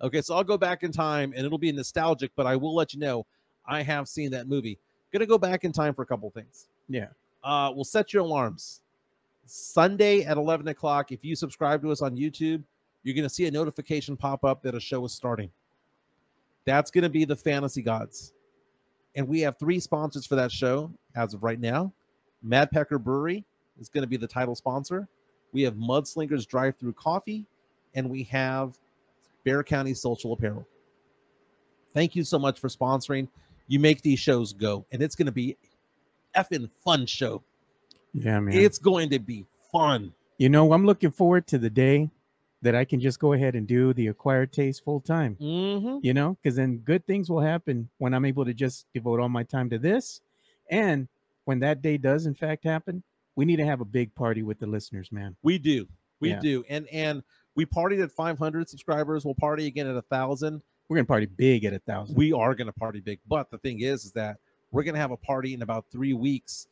Speaker 1: Okay, so I'll go back in time and it'll be nostalgic, but I will let you know I have seen that movie. Gonna go back in time for a couple things.
Speaker 2: Yeah.
Speaker 1: Uh, we'll set your alarms. Sunday at 11 o'clock. If you subscribe to us on YouTube, you're going to see a notification pop up that a show is starting. That's going to be the Fantasy Gods. And we have three sponsors for that show as of right now. Mad Pecker Brewery is going to be the title sponsor. We have Mudslingers Drive Through Coffee, and we have Bexar County Social Apparel. Thank you so much for sponsoring. You make these shows go, and it's going to be effing fun show.
Speaker 2: Yeah, man.
Speaker 1: It's going to be fun.
Speaker 2: you know, I'm looking forward to the day that I can just go ahead and do the acquired taste full time.
Speaker 1: Mm-hmm.
Speaker 2: You know, because then good things will happen when I'm able to just devote all my time to this. And when that day does in fact happen, we need to have a big party with the listeners, man.
Speaker 1: We do. We
Speaker 2: Yeah.
Speaker 1: do. And and we partied at 500 subscribers. We'll party again at a thousand.
Speaker 2: We're gonna party big at a thousand.
Speaker 1: We are going to party big. But the thing is, is that we're going to have a party in about three weeks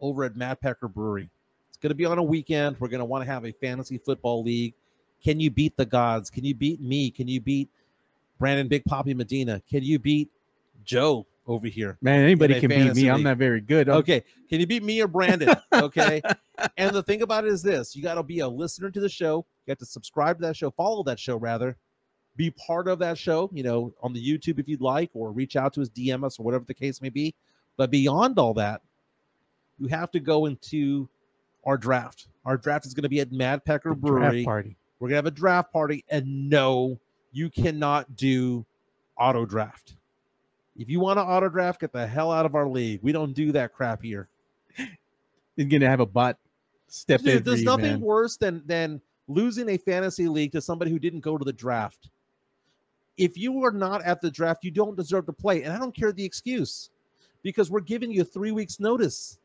Speaker 1: over at Mad Pecker Brewery. It's going to be on a weekend. We're going to want to have a fantasy football league. Can you beat the gods? Can you beat me? Can you beat Brandon Big Poppy Medina? Can you beat Joe over here?
Speaker 2: man, anybody can beat me. I'm not very good. I'm-
Speaker 1: Okay. Can you beat me or Brandon? Okay. and the thing about it is this you got to be a listener to the show. You have to subscribe to that show, follow that show rather, be part of that show, you know, on the YouTube if you'd like, or reach out to us, DM us, or whatever the case may be. But beyond all that, you have to go into our draft. Our draft is going to be at Mad Pecker
Speaker 2: draft
Speaker 1: Brewery.
Speaker 2: party.
Speaker 1: We're gonna have a draft party, and no, you cannot do auto draft. If you want to auto draft, get the hell out of our league. We don't do that crap here.
Speaker 2: He's gonna have a bot step in.
Speaker 1: Dude,
Speaker 2: for
Speaker 1: there's
Speaker 2: you,
Speaker 1: nothing
Speaker 2: man.
Speaker 1: worse than than losing a fantasy league to somebody who didn't go to the draft. If you are not at the draft, you don't deserve to play, and I don't care the excuse, because we're giving you three weeks notice.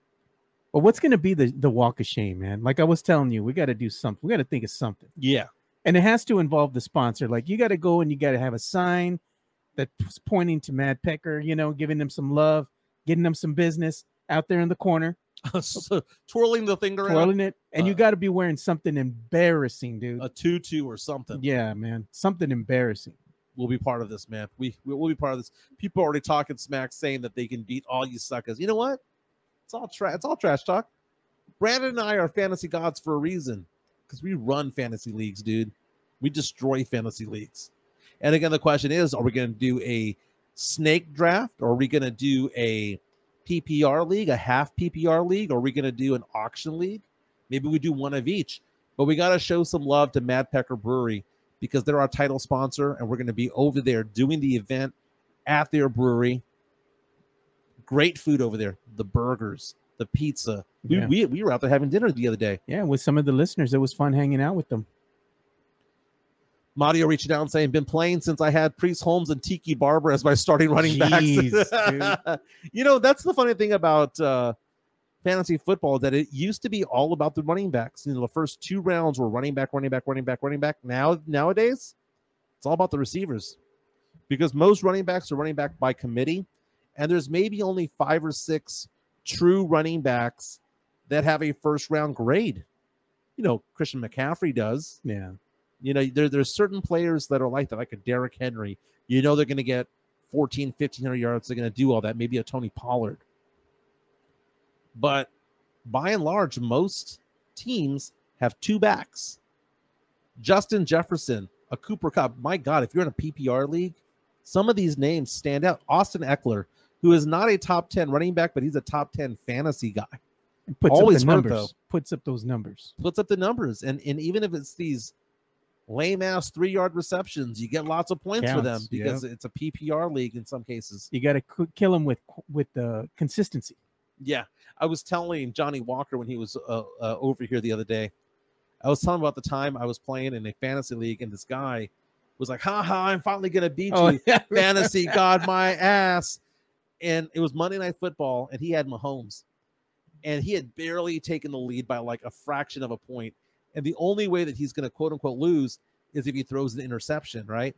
Speaker 2: But what's gonna be the the walk of shame, man? Like I was telling you, we got to do something. We got to think of something.
Speaker 1: Yeah,
Speaker 2: and it has to involve the sponsor. Like you got to go and you got to have a sign that's pointing to Mad Pecker, you know, giving them some love, getting them some business out there in the corner,
Speaker 1: so, twirling the thing around,
Speaker 2: twirling it, and you
Speaker 1: Uh,
Speaker 2: got to be wearing something embarrassing, dude.
Speaker 1: a tutu or something.
Speaker 2: yeah, man, something embarrassing.
Speaker 1: We'll be part of this, man. We we will be part of this. People are already talking smack, saying that they can beat all you suckers. You know what? It's all trash. It's all trash talk. Brandon and I are fantasy gods for a reason, because we run fantasy leagues, dude. We destroy fantasy leagues. And again, the question is: Are we going to do a snake draft, or are we going to do a PPR league, a half PPR league, or are we going to do an auction league? Maybe we do one of each. But we got to show some love to Mad Pecker Brewery because they're our title sponsor and we're going to be over there doing the event at their brewery. Great food over there. The burgers, the pizza. We,
Speaker 2: Yeah.
Speaker 1: we, we were out there having dinner the other day.
Speaker 2: Yeah, with some of the listeners, it was fun hanging out with them.
Speaker 1: Mario reaching out and saying, been playing since I had Priest Holmes and Tiki Barber as my starting running
Speaker 2: Jeez,
Speaker 1: backs. you know, that's the funny thing about uh, fantasy football that it used to be all about the running backs. You know, the first two rounds were running back, running back, running back, running back. Now, nowadays, it's all about the receivers because most running backs are running back by committee, and there's maybe only five or six true running backs that have a first round grade. You know, Christian McCaffrey does.
Speaker 2: Yeah,
Speaker 1: You know, there, there's certain players that are like that, like a Derrick Henry. You know, they're going to get 14, 1500 yards. They're going to do all that. Maybe a Tony Pollard. But by and large, most teams have two backs. Justin Jefferson, a Cooper Kupp. My God, if you're in a PPR league, some of these names stand out. Austin Ekeler, who is not a top 10 running back, but he's a top 10 fantasy guy
Speaker 2: puts
Speaker 1: Always
Speaker 2: up the
Speaker 1: hurt,
Speaker 2: numbers.
Speaker 1: though.
Speaker 2: Puts up those numbers.
Speaker 1: puts up the numbers. And and even if it's these lame ass three yard receptions, you get lots of points for them
Speaker 2: Counts,
Speaker 1: because it's a PPR league in some cases.
Speaker 2: You got to kill them with with the consistency.
Speaker 1: Yeah, I was telling Johnny Walker when he was uh, uh, over here the other day. I was telling about the time I was playing in a fantasy league, and this guy was like, "Ha ha! I'm finally gonna beat you,
Speaker 2: yeah,
Speaker 1: fantasy god, my ass!" And it was Monday Night Football, and he had Mahomes, and he had barely taken the lead by like a fraction of a point. And the only way that he's gonna quote unquote lose is if he throws an interception, right?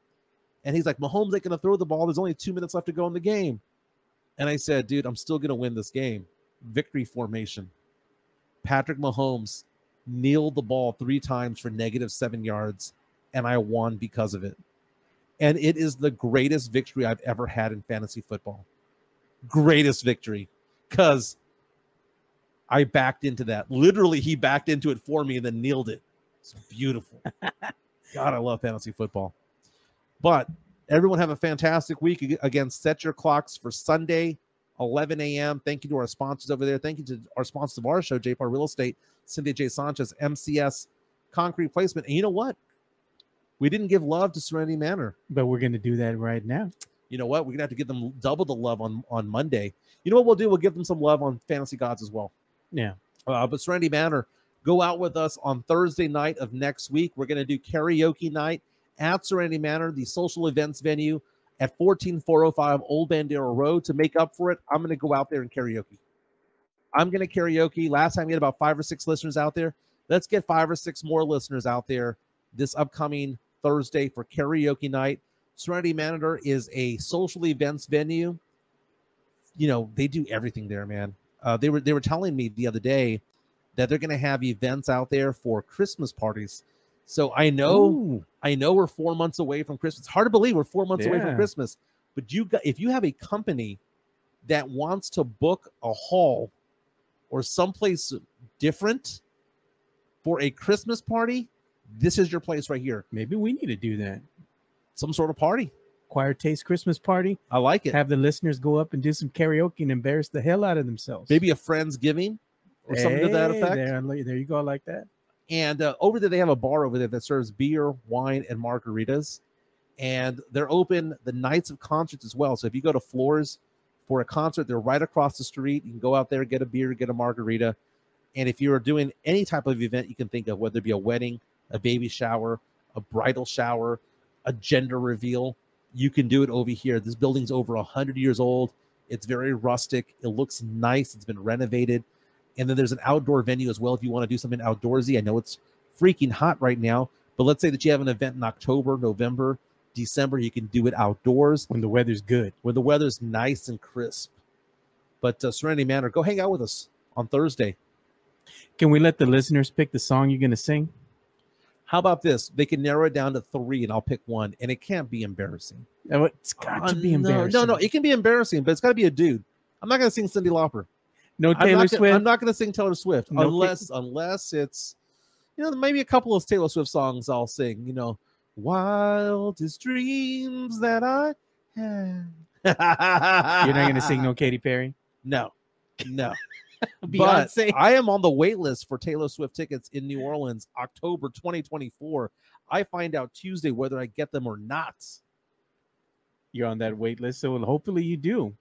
Speaker 1: And he's like, Mahomes ain't gonna throw the ball. There's only two minutes left to go in the game. And I said, dude, I'm still gonna win this game. Victory formation. Patrick Mahomes kneeled the ball three times for negative seven yards, and I won because of it. And it is the greatest victory I've ever had in fantasy football. Greatest victory. Because I backed into that. Literally, he backed into it for me and then kneeled it. It's beautiful. God, I love fantasy football. But everyone have a fantastic week. Again, set your clocks for Sunday, 11 a.m. Thank you to our sponsors over there. Thank you to our sponsors of our show, JPAR Real Estate, Cynthia J. Sanchez, MCS Concrete Placement. And you know what? We didn't give love to Serenity Manor.
Speaker 2: But we're going to do that right now.
Speaker 1: You know what? We're going to have to give them double the love on, on Monday. You know what we'll do? We'll give them some love on Fantasy Gods as well.
Speaker 2: Yeah.
Speaker 1: Uh, but Serenity Manor, go out with us on Thursday night of next week. We're going to do karaoke night at Serenity Manor, the social events venue at 14405 Old Bandera Road. To make up for it, I'm going to go out there and karaoke. I'm going to karaoke. Last time we had about five or six listeners out there. Let's get five or six more listeners out there this upcoming Thursday for karaoke night. Serenity Manor is a social events venue. You know, they do everything there, man. Uh, they were they were telling me the other day that they're going to have events out there for Christmas parties. So I know
Speaker 2: Ooh.
Speaker 1: I know we're four months away from Christmas. Hard to believe we're four months away from Christmas. But you got if you have a company that wants to book a hall or someplace different for a Christmas party, this is your place right here.
Speaker 2: Maybe we need to do that.
Speaker 1: Some sort of party.
Speaker 2: Choir Taste Christmas party.
Speaker 1: I like it.
Speaker 2: Have the listeners go up and do some karaoke and embarrass the hell out of themselves.
Speaker 1: Maybe a friendsgiving or something to that effect.
Speaker 2: There, there you go. I like that.
Speaker 1: And uh, over there, they have a bar over there that serves beer, wine, and margaritas. And they're open the nights of concerts as well. So if you go to Floore's for a concert, they're right across the street. You can go out there, get a beer, get a margarita. And if you're doing any type of event you can think of, whether it be a wedding, a baby shower, a bridal shower, a gender reveal, you can do it over here. This building's over 100 years old. It's very rustic. It looks nice. It's been renovated. And then there's an outdoor venue as well if you want to do something outdoorsy. I know it's freaking hot right now, but let's say that you have an event in October, November, December, you can do it outdoors
Speaker 2: When the weather's good.
Speaker 1: when the weather's nice and crisp. But uh, Serenity Manor, go hang out with us on Thursday.
Speaker 2: Can we let the listeners pick the song you're going to sing?
Speaker 1: How about this? They can narrow it down to three, and I'll pick one, and it can't be embarrassing.
Speaker 2: Oh, It's got to
Speaker 1: Uh,
Speaker 2: be
Speaker 1: no,
Speaker 2: embarrassing.
Speaker 1: No, no, it can be embarrassing, but it's got to be a dude. I'm not going to sing Cyndi Lauper.
Speaker 2: no
Speaker 1: I'm
Speaker 2: Taylor
Speaker 1: not gonna,
Speaker 2: Swift.
Speaker 1: I'm not going to sing Taylor Swift
Speaker 2: No
Speaker 1: unless unless it's you know maybe a couple of Taylor Swift songs I'll sing. You know, wildest dreams that I had.
Speaker 2: You're not going to sing no Katy Perry.
Speaker 1: No, no.
Speaker 2: Beyonce.
Speaker 1: But I am on the wait list for Taylor Swift tickets in New Orleans, October 2024. I find out Tuesday whether I get them or not.
Speaker 2: You're on that wait list, so hopefully you do.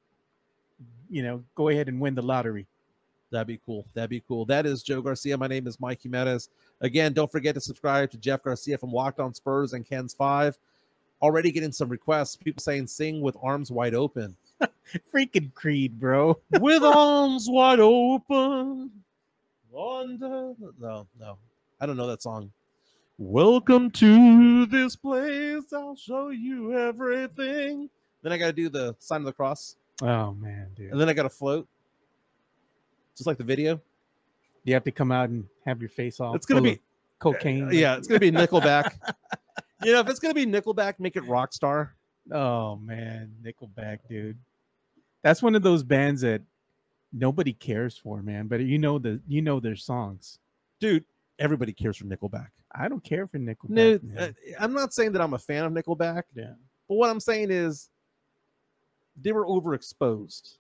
Speaker 2: You know, go ahead and win the lottery.
Speaker 1: That'd be cool. That'd be cool. That is Joe Garcia. My name is Mike Jimenez. Again, don't forget to subscribe to Jeff Garcia from Locked On Spurs and Ken's Five. Already getting some requests. People saying sing with arms wide open.
Speaker 2: Freaking Creed, bro.
Speaker 1: with arms wide open. Under no, no. I don't know that song. Welcome to this place. I'll show you everything. Then I got to do the sign of the cross,
Speaker 2: Oh man, dude.
Speaker 1: and then I got to float, just like the video.
Speaker 2: You have to come out and have your face all.
Speaker 1: It's gonna be
Speaker 2: of cocaine.
Speaker 1: Yeah, it's gonna be Nickelback. you know, if it's gonna be Nickelback, make it Rockstar.
Speaker 2: Oh man, Nickelback, dude. That's one of those bands that nobody cares for, man. But you know the you know their songs.
Speaker 1: Dude, everybody cares for Nickelback.
Speaker 2: I don't care for Nickelback.
Speaker 1: No, uh, I'm not saying that I'm a fan of Nickelback,
Speaker 2: yeah.
Speaker 1: but what I'm saying is they were overexposed.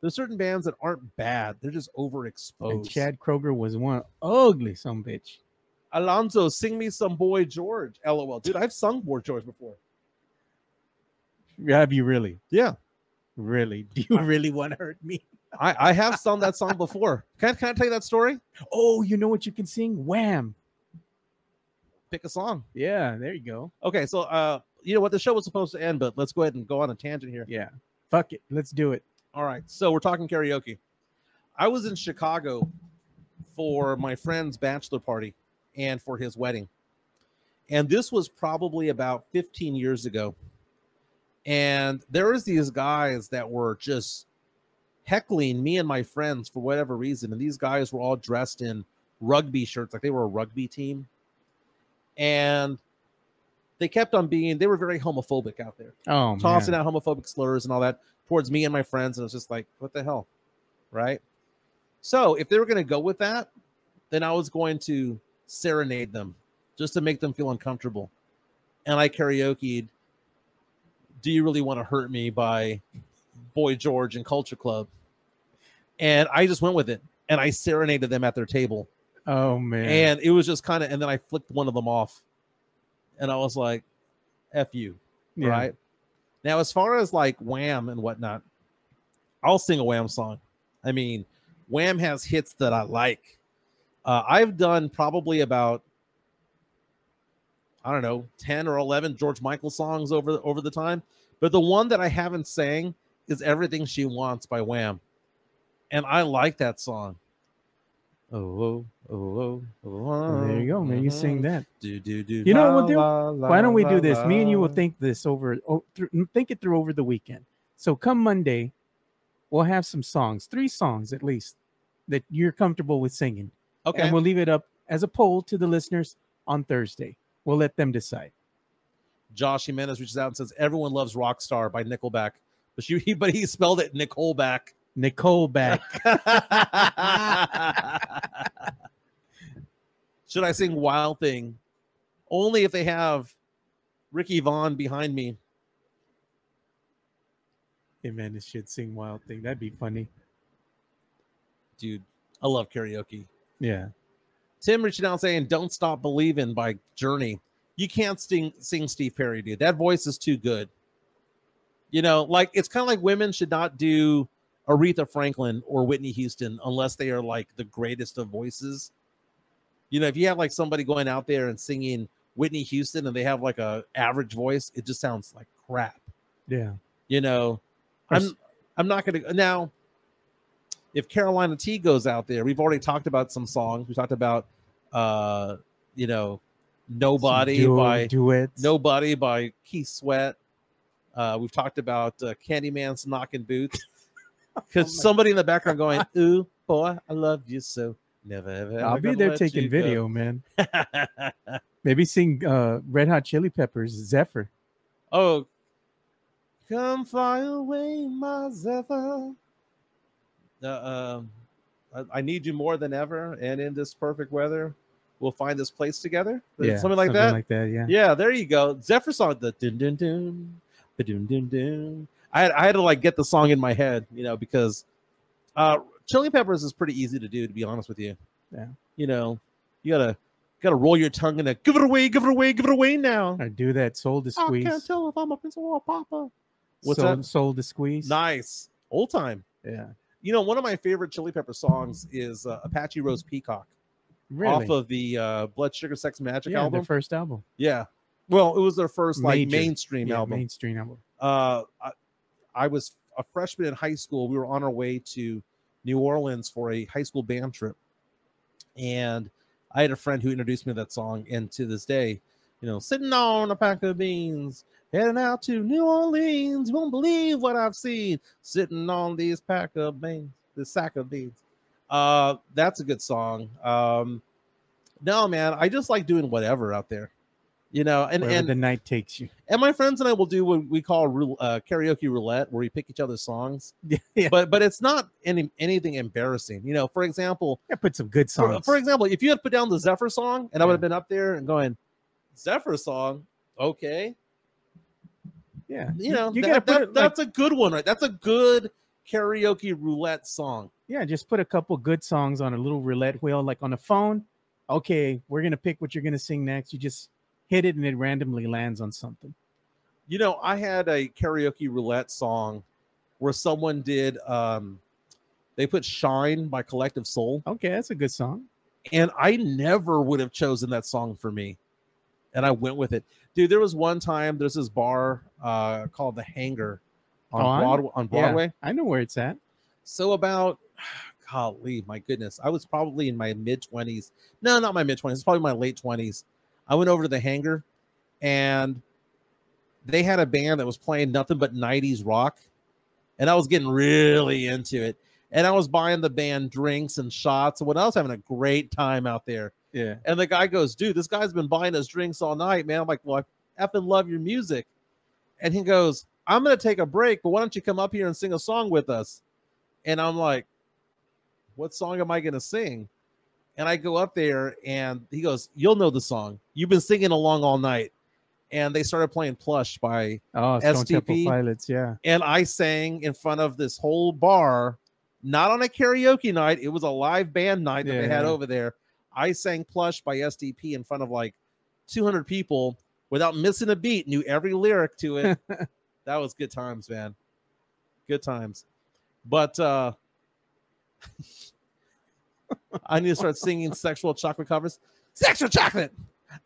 Speaker 1: There's certain bands that aren't bad; they're just overexposed.
Speaker 2: And Chad Kroeger was one ugly some bitch.
Speaker 1: Alonzo, sing me some Boy George. LOL, dude, I've sung Boy George before.
Speaker 2: Have you really?
Speaker 1: Yeah,
Speaker 2: Really? Do you really want to hurt me?
Speaker 1: I, I have sung that song before. Can, I- can I tell you that story?
Speaker 2: Oh, you know what you can sing? Wham.
Speaker 1: Pick a song.
Speaker 2: Yeah, there you go.
Speaker 1: Okay, so uh, you know what? The show was supposed to end, but let's go ahead and go on a tangent here.
Speaker 2: Yeah. Fuck it. Let's do it.
Speaker 1: All right, so we're talking karaoke. I was in Chicago for my friend's bachelor party and for his wedding. And this was probably about 15 years ago. And there was these guys that were just heckling me and my friends for whatever reason. And these guys were all dressed in rugby shirts, like they were a rugby team. And they kept on being they were very homophobic out there,
Speaker 2: Oh man.
Speaker 1: tossing out homophobic slurs and all that towards me and my friends, and it was just like, what the hell, right? So if they were going to go with that, then I was going to serenade them just to make them feel uncomfortable, and I karaokeed. Do you really want to hurt me by Boy George and Culture Club? And I just went with it, and I serenaded them at their table
Speaker 2: Oh man.
Speaker 1: and it was just kind of and then i flicked one of them off and i was like f you
Speaker 2: Yeah.
Speaker 1: right now as far as like wham and whatnot i'll sing a wham song i mean wham has hits that i like uh, i've done probably about i don't know 10 or 11 george michael songs over over the time but the one that i haven't sang is everything she wants by wham and i like that song oh oh oh oh, oh,
Speaker 2: oh. there you go, man. You sing mm-hmm. that.
Speaker 1: do do do.
Speaker 2: You know what
Speaker 1: la,
Speaker 2: we'll do?
Speaker 1: la, la,
Speaker 2: Why don't we do this? Me and you will think this over. Oh, think it through over the weekend. So come Monday, we'll have some songs, three songs at least, that you're comfortable with singing,
Speaker 1: Okay.
Speaker 2: and we'll leave it up as a poll to the listeners on Thursday. We'll let them decide.
Speaker 1: Josh Jimenez reaches out and says everyone loves Rockstar by Nickelback, but you but he spelled it Nickelback.
Speaker 2: Nicole back.
Speaker 1: Should I sing Wild Thing? Only if they have Ricky Vaughn behind me.
Speaker 2: hey man, this should sing wild thing. That'd be funny.
Speaker 1: Dude, I love karaoke.
Speaker 2: Yeah.
Speaker 1: Tim reaching out saying "Don't Stop Believing" by Journey. You can't sing sing Steve Perry, dude. That voice is too good. You know, like it's kind of like women should not do Aretha Franklin or Whitney Houston unless they are like the greatest of voices. You know, if you have like somebody going out there and singing Whitney Houston and they have like a average voice, it just sounds like crap.
Speaker 2: Yeah.
Speaker 1: You know, I'm I'm not gonna now. If Carolina T goes out there, we've already talked about some songs. We talked about, uh, you know, Nobody
Speaker 2: Duo-
Speaker 1: by
Speaker 2: duets.
Speaker 1: Nobody by Keith Sweat. Uh, we've talked about uh, Candyman's knocking boots because
Speaker 2: Oh
Speaker 1: somebody in the background going, "Ooh, boy, I love you so." Never, ever,
Speaker 2: I'll be there taking
Speaker 1: you go."
Speaker 2: video, man. Maybe sing uh, Red Hot Chili Peppers, Zephyr.
Speaker 1: Oh, come fly away, my Zephyr. Uh, um, I, I need you more than ever, and in this perfect weather, we'll find this place together.
Speaker 2: Yeah,
Speaker 1: something like that.
Speaker 2: Like that, yeah.
Speaker 1: yeah, there you go. Zephyr song, the dun dun dun, ba dun dun dun. I had I had to like get the song in my head, you know, because uh, Chili Peppers is pretty easy to do, to be honest with you.
Speaker 2: Yeah.
Speaker 1: you know, you gotta gotta roll your tongue and give it away, give it away, give it away now.
Speaker 2: Or do that soul to squeeze.
Speaker 1: I can't tell if I'm a pencil or a papa. What's
Speaker 2: soul,
Speaker 1: that?
Speaker 2: Soul to squeeze.
Speaker 1: Nice. Old time.
Speaker 2: Yeah.
Speaker 1: You know, one of my favorite Chili Pepper songs is uh, Apache Rose Peacock
Speaker 2: Really?
Speaker 1: off of the uh, Blood Sugar Sex Magik
Speaker 2: yeah,
Speaker 1: album.
Speaker 2: their first album.
Speaker 1: yeah. Well, it was their first like mainstream
Speaker 2: Yeah,
Speaker 1: album.
Speaker 2: Mainstream album.
Speaker 1: uh, I, I was a freshman in high school. We were on our way to New Orleans for a high school band trip, and I had a friend who introduced me to that song. And to this day, you know, sitting on a pack of beans, heading out to New Orleans. You won't believe what I've seen. Sitting on these pack of beans, the sack of beans. Uh, that's a good song. Um, no, man, I just like doing whatever out there. You know, and
Speaker 2: Wherever
Speaker 1: and
Speaker 2: the night takes you.
Speaker 1: and my friends and I will do what we call uh, karaoke roulette, where we pick each other's songs.
Speaker 2: Yeah.
Speaker 1: But but it's not any anything embarrassing. You know, for example,
Speaker 2: Yeah, put some good
Speaker 1: for,
Speaker 2: songs.
Speaker 1: for example, if you had put down the Zephyr song, and I would have
Speaker 2: Yeah.
Speaker 1: been up there and going, Zephyr song, okay,
Speaker 2: yeah.
Speaker 1: you know,
Speaker 2: you
Speaker 1: that, that-
Speaker 2: it like-
Speaker 1: that's a good one, right? That's a good karaoke roulette song.
Speaker 2: yeah, just put a couple good songs on a little roulette wheel, like on a phone. Okay, we're gonna pick what you're gonna sing next. You just hit it and it randomly lands on something.
Speaker 1: You know, I had a karaoke roulette song where someone did, um, they put "Shine" by Collective Soul.
Speaker 2: Okay, that's a good song.
Speaker 1: and I never would have chosen that song for me. And I went with it. Dude, there was one time there's this bar uh called the Hangar on
Speaker 2: On?
Speaker 1: Broadway on
Speaker 2: Yeah, I know where it's at.
Speaker 1: So about golly, my goodness. I was probably in my mid 20s. No, not my mid 20s. It's probably my late 20s. I went over to the Hangar and they had a band that was playing nothing but 90s rock. And I was getting really into it. And I was buying the band drinks and shots. And when I was having a great time out there.
Speaker 2: Yeah.
Speaker 1: And the guy goes, dude, this guy's been buying us drinks all night, man. I'm like, well, I effing love your music. And he goes, I'm gonna take a break, but why don't you come up here and sing a song with us? And I'm like, what song am I gonna sing? And I go up there and he goes, You'll know the song. You've been singing along all night. And they started playing Plush by
Speaker 2: Oh,
Speaker 1: STP.
Speaker 2: Pilots. Yeah.
Speaker 1: and I sang in front of this whole bar, not on a karaoke night. It was a live band night that they had
Speaker 2: Yeah.
Speaker 1: over there. I sang Plush by STP in front of like 200 people without missing a beat, knew every lyric to it. that was good times, man. Good times. But uh I need to start singing sexual chocolate covers. Sexual chocolate.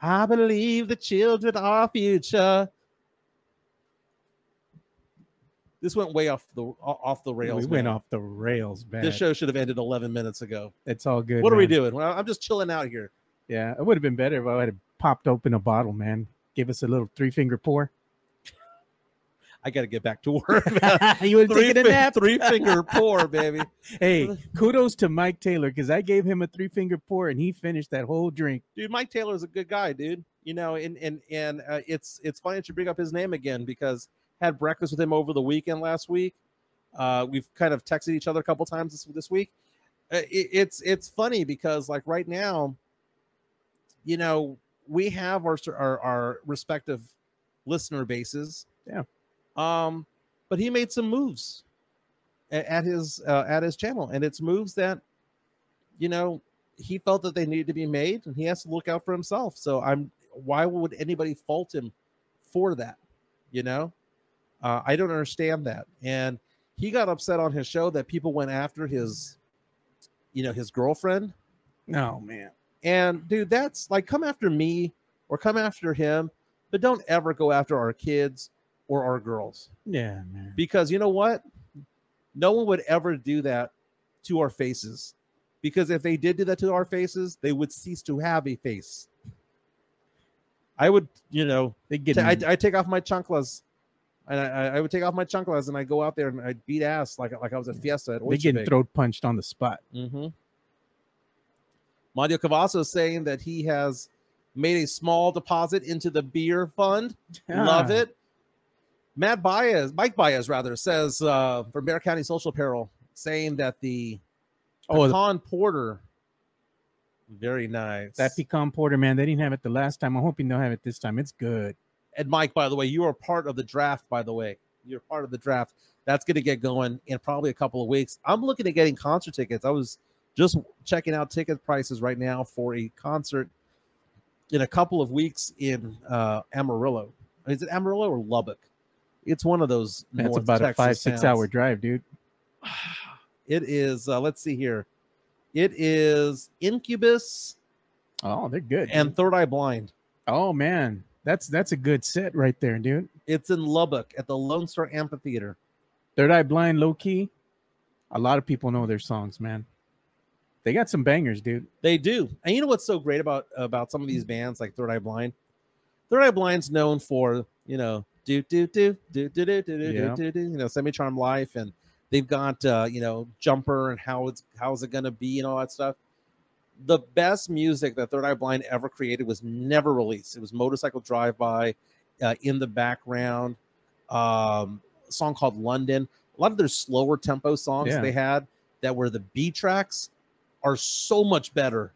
Speaker 1: I believe the children are our future. This went way off the off the rails.
Speaker 2: we went off the rails, man.
Speaker 1: This show should have ended 11 minutes ago.
Speaker 2: It's all good.
Speaker 1: what are we doing? Well, I'm just chilling out here.
Speaker 2: Yeah, it would have been better if I had popped open a bottle, man. Give us a little three finger pour.
Speaker 1: I got to get back to work.
Speaker 2: you would have taken a nap.
Speaker 1: three finger pour, baby.
Speaker 2: Hey, kudos to Mike Taylor because I gave him a three finger pour and he finished that whole drink.
Speaker 1: Dude, Mike Taylor's a good guy, dude. You know, and and and uh, it's it's funny that you bring up his name again because had breakfast with him over the weekend last week. Uh, we've kind of texted each other a couple times this this week. Uh, it, it's it's funny because like right now, you know, we have our our, our respective listener bases.
Speaker 2: Yeah.
Speaker 1: Um, but he made some moves a- at his uh, at his channel, and it's moves that, you know, he felt that they needed to be made, and he has to look out for himself. So I'm why would anybody fault him for that? You know, uh, I don't understand that. And he got upset on his show that people went after his, you know, his girlfriend.
Speaker 2: Oh man.
Speaker 1: And dude, that's like come after me or come after him, but don't ever go after our kids or our girls
Speaker 2: Yeah, man.
Speaker 1: because you know what? No one would ever do that to our faces. Because if they did do that to our faces, they would cease to have a face. I would, you know,
Speaker 2: They get
Speaker 1: t- I, I take off my chunklas, and I, I- would take off my chunklas and I go out there and I beat ass like like I was at Fiesta. At
Speaker 2: they getting throat punched on the spot.
Speaker 1: Mm-hmm. Mario Cavasso is saying that he has made a small deposit into the beer fund. Love
Speaker 2: Ah,
Speaker 1: it. Matt Baez, Mike Baez rather, says uh, for Bexar County Social Apparel, saying that the
Speaker 2: Oh, the-
Speaker 1: pecan porter, very nice.
Speaker 2: That pecan porter, man, they didn't have it the last time. I'm hoping they'll have it this time. It's good.
Speaker 1: And Mike, by the way, you are part of the draft. By the way, you're part of the draft. That's going to get going in probably a couple of weeks. I'm looking at getting concert tickets. I was just checking out ticket prices right now for a concert in a couple of weeks in uh, Amarillo. Is it Amarillo or Lubbock? It's one of those.
Speaker 2: That's about a five, six
Speaker 1: towns.
Speaker 2: hour drive, dude.
Speaker 1: It is. Uh, let's see here. It is Incubus
Speaker 2: Oh, they're good.
Speaker 1: and. Third Eye Blind.
Speaker 2: oh man, that's that's a good set right there, dude.
Speaker 1: It's in Lubbock at the Lone Star Amphitheater.
Speaker 2: Third Eye Blind, low key. A lot of people know their songs, man. They got some bangers, dude.
Speaker 1: They do. And you know what's so great about about some of these bands like Third Eye Blind? Third Eye Blind's known for, you know, do do do do do do do do
Speaker 2: Yeah.
Speaker 1: do do, you know, Semi Charm Life and they've got uh, you know, Jumper and how it's how's it gonna be and all that stuff. The best music that Third Eye Blind ever created was never released. It was Motorcycle Drive By, uh, in the background, um, a song called London. A lot of their slower tempo songs
Speaker 2: Yeah.
Speaker 1: they had that were the B tracks are so much better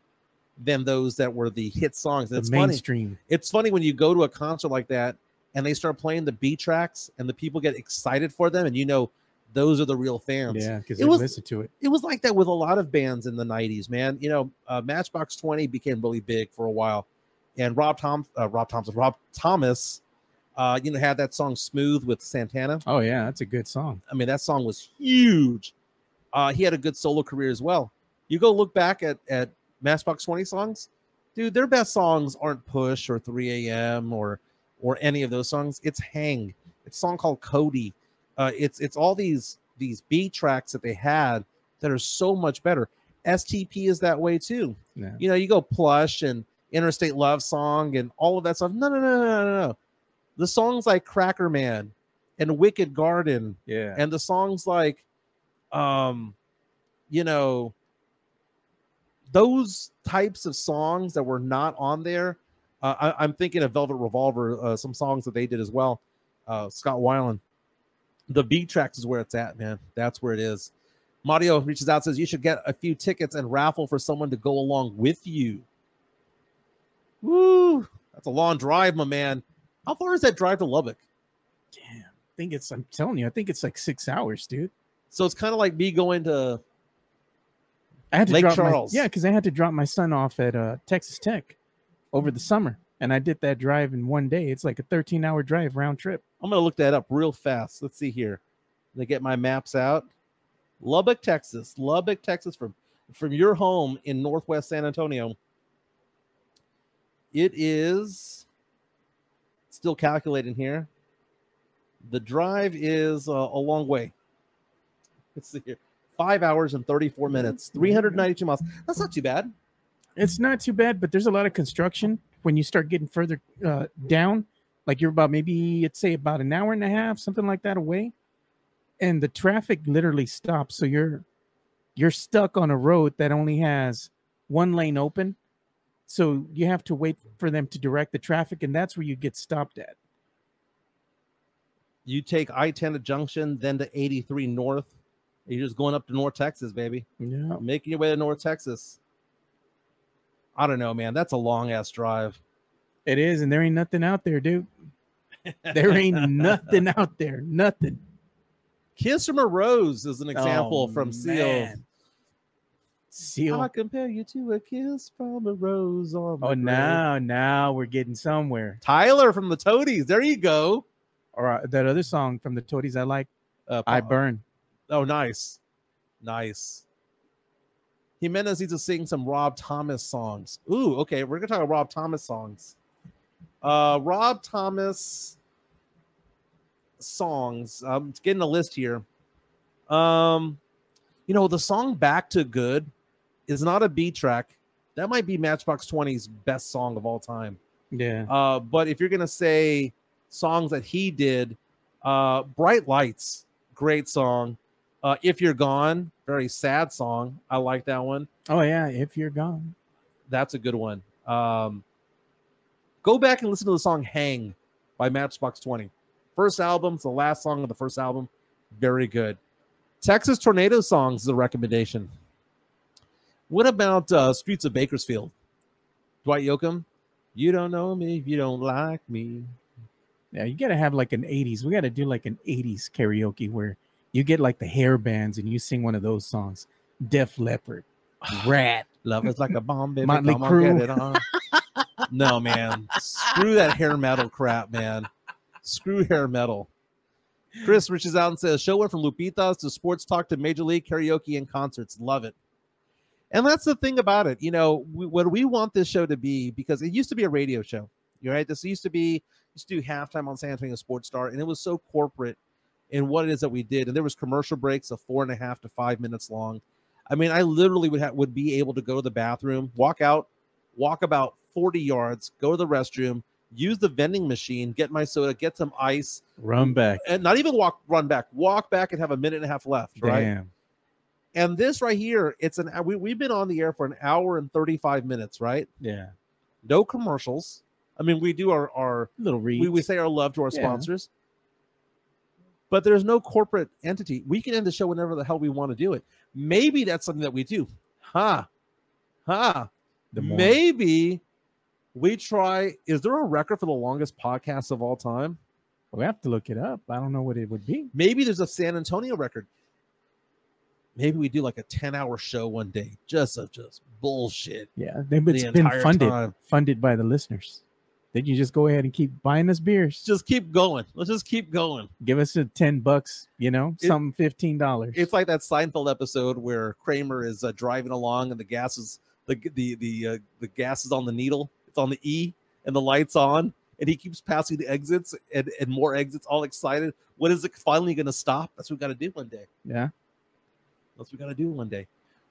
Speaker 1: than those that were the hit songs.
Speaker 2: The
Speaker 1: It's funny.
Speaker 2: mainstream.
Speaker 1: It's funny when you go to a concert like that and they start playing the B tracks and the people get excited for them, and you know those are the real fans.
Speaker 2: Yeah, because they
Speaker 1: was-
Speaker 2: listen to it.
Speaker 1: It was like that with a lot of bands in the '90s, man. You know, uh, Matchbox Twenty became really big for a while, and Rob Tom, uh, Rob Thompson, Rob Thomas, uh, you know, had that song "Smooth" with Santana.
Speaker 2: Oh yeah, that's a good song.
Speaker 1: I mean, that song was huge. Uh, he had a good solo career as well. You go look back at at Matchbox Twenty songs, dude. Their best songs aren't "Push" or "3 A.M." or or any of those songs. It's "Hang." It's a song called "Cody." Uh, it's it's all these these B tracks that they had that are so much better. STP is that way too.
Speaker 2: Yeah.
Speaker 1: You know, you go Plush and Interstate Love Song and all of that stuff. No, no, no, no, no, no. The songs like Crackerman and Wicked Garden
Speaker 2: Yeah.
Speaker 1: and the songs like um you know those types of songs that were not on there Uh, I, I'm thinking of Velvet Revolver, uh, some songs that they did as well. Uh, Scott Weiland. The B tracks is where it's at, man. That's where it is. Mario reaches out says you should get a few tickets and raffle for someone to go along with you. Woo! That's a long drive, my man. How far is that drive to Lubbock?
Speaker 2: Damn. I think it's, I'm telling you, I think it's like six hours, dude.
Speaker 1: So it's kind of like me going to
Speaker 2: I had to
Speaker 1: Lake
Speaker 2: drop
Speaker 1: Charles.
Speaker 2: My, yeah, because I had to drop my son off at uh, Texas Tech over the summer, and I did that drive in one day. It's like a 13 hour drive round trip.
Speaker 1: I'm gonna look that up real fast. Let's see here. Let me get my maps out. Lubbock, Texas. Lubbock, Texas, from from your home in Northwest San Antonio. It is still calculating here. The drive is uh, a long way. Let's see here. Five hours and 34 minutes, 392 miles. That's not too bad.
Speaker 2: It's not too bad, but there's a lot of construction when you start getting further uh, down. Like you're about maybe, let's say, about an hour and a half, something like that away, and the traffic literally stops. So you're you're stuck on a road that only has one lane open. So you have to wait for them to direct the traffic, and that's where you get stopped at.
Speaker 1: You take I 10 to Junction, then to 83 North. You're just going up to North Texas, baby.
Speaker 2: Yeah.
Speaker 1: making your way to North Texas. I don't know, man. That's a long ass drive.
Speaker 2: It is, and there ain't nothing out there, dude. There ain't nothing out there. Nothing.
Speaker 1: Kiss from a Rose is an example
Speaker 2: Oh,
Speaker 1: from Seal.
Speaker 2: man. Seal.
Speaker 1: I compare you to a kiss from a rose on
Speaker 2: Oh,
Speaker 1: grave.
Speaker 2: now, now we're getting somewhere.
Speaker 1: Tyler from the Toadies. There you go.
Speaker 2: Or uh, that other song from the Toadies I like,
Speaker 1: Uh,
Speaker 2: I Burn.
Speaker 1: Oh, nice, nice. Jimenez needs to sing some Rob Thomas songs. Ooh, okay. We're gonna talk about Rob Thomas songs. Uh, Rob Thomas songs. I'm getting a list here. Um, you know, the song "Back to Good" is not a B track. That might be Matchbox 20's best song of all time.
Speaker 2: Yeah.
Speaker 1: Uh, but if you're gonna say songs that he did, uh, "Bright Lights," great song. Uh, "If You're Gone," very sad song. I like that one.
Speaker 2: Oh, yeah. If you're gone.
Speaker 1: That's a good one. Um, go back and listen to the song "Hang" by Matchbox 20. First album, it's the last song of the first album. Very good. Texas Tornado songs is a recommendation. What about uh, Streets of Bakersfield? Dwight Yoakam. You don't know me if you don't like me.
Speaker 2: Yeah, you got to have like an 80s. We got to do like an 80s karaoke where you get like the hair bands and you sing one of those songs. Def Leppard, Ratt.
Speaker 1: Love is like a bomb, baby.
Speaker 2: Motley Crue.
Speaker 1: get it on. no, man. Screw that hair metal crap, man. Screw hair metal. Chris reaches out and says, Show went from Lupitas to sports talk to Major League karaoke and concerts. Love it. And that's the thing about it. You know, we, what we want this show to be, because it used to be a radio show. You're right. This used to be, used to do halftime on San Antonio Sports Star, and it was so corporate in what it is that we did. And there was commercial breaks of four and a half to five minutes long. I mean, I literally would have would be able to go to the bathroom, walk out, walk about 40 yards, go to the restroom, use the vending machine, get my soda, get some ice,
Speaker 2: Run back.
Speaker 1: and not even walk run back, walk back and have a minute and a half left, right?
Speaker 2: Damn.
Speaker 1: And this right here, it's an we, we've been on the air for an hour and 35 minutes, right?
Speaker 2: Yeah.
Speaker 1: No commercials. I mean, we do our our
Speaker 2: Little read.
Speaker 1: we, we say our love to our
Speaker 2: Yeah.
Speaker 1: sponsors. But there's no corporate entity. We can end the show whenever the hell we want to do it. Maybe that's something that we do. Huh. Huh. Maybe we try. Is there a record for the longest podcast of all time?
Speaker 2: We have to look it up. I don't know what it would be.
Speaker 1: Maybe there's a San Antonio record. Maybe we do like a 10 hour show one day just of just bullshit.
Speaker 2: Yeah, it's
Speaker 1: the
Speaker 2: been funded
Speaker 1: time.
Speaker 2: funded by the listeners. Then you just go ahead and keep buying us beers.
Speaker 1: Just keep going. Let's just keep going.
Speaker 2: Give us a ten bucks, you know,
Speaker 1: It-
Speaker 2: some fifteen dollars.
Speaker 1: It's like that Seinfeld episode where Kramer is uh, driving along and the gas is the the the uh, the gas is on the needle. It's on the E and the lights on, and he keeps passing the exits and, and more exits. All excited. When is it finally going to stop? That's what we got to do one day.
Speaker 2: yeah.
Speaker 1: That's what we got to do one day.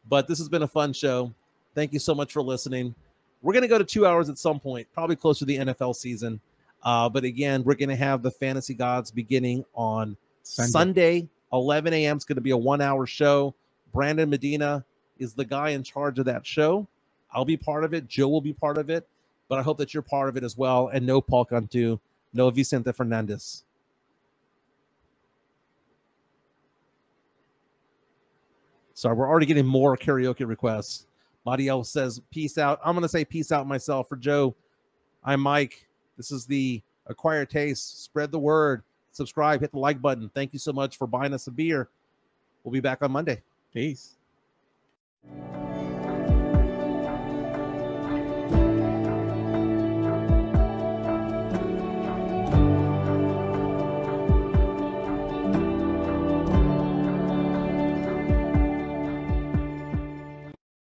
Speaker 1: But this has been a fun show. Thank you so much for listening. We're going to go to two hours at some point, probably close to the NFL season. Uh, but again, we're going to have the Fantasy Gods beginning on
Speaker 2: Sunday.
Speaker 1: Sunday, 11 a.m. It's going to be a one hour show. Brandon Medina is the guy in charge of that show. I'll be part of it. Joe will be part of it. but I hope that you're part of it as well. And no Paul Cantu, no Vicente Fernandez. Sorry, we're already getting more karaoke requests. Mariel says, Peace out. I'm going to say peace out myself for Joe. I'm Mike. This is the Acquired Taste. Spread the word. Subscribe, hit the like button. Thank you so much for buying us a beer. We'll be back on Monday.
Speaker 2: Peace.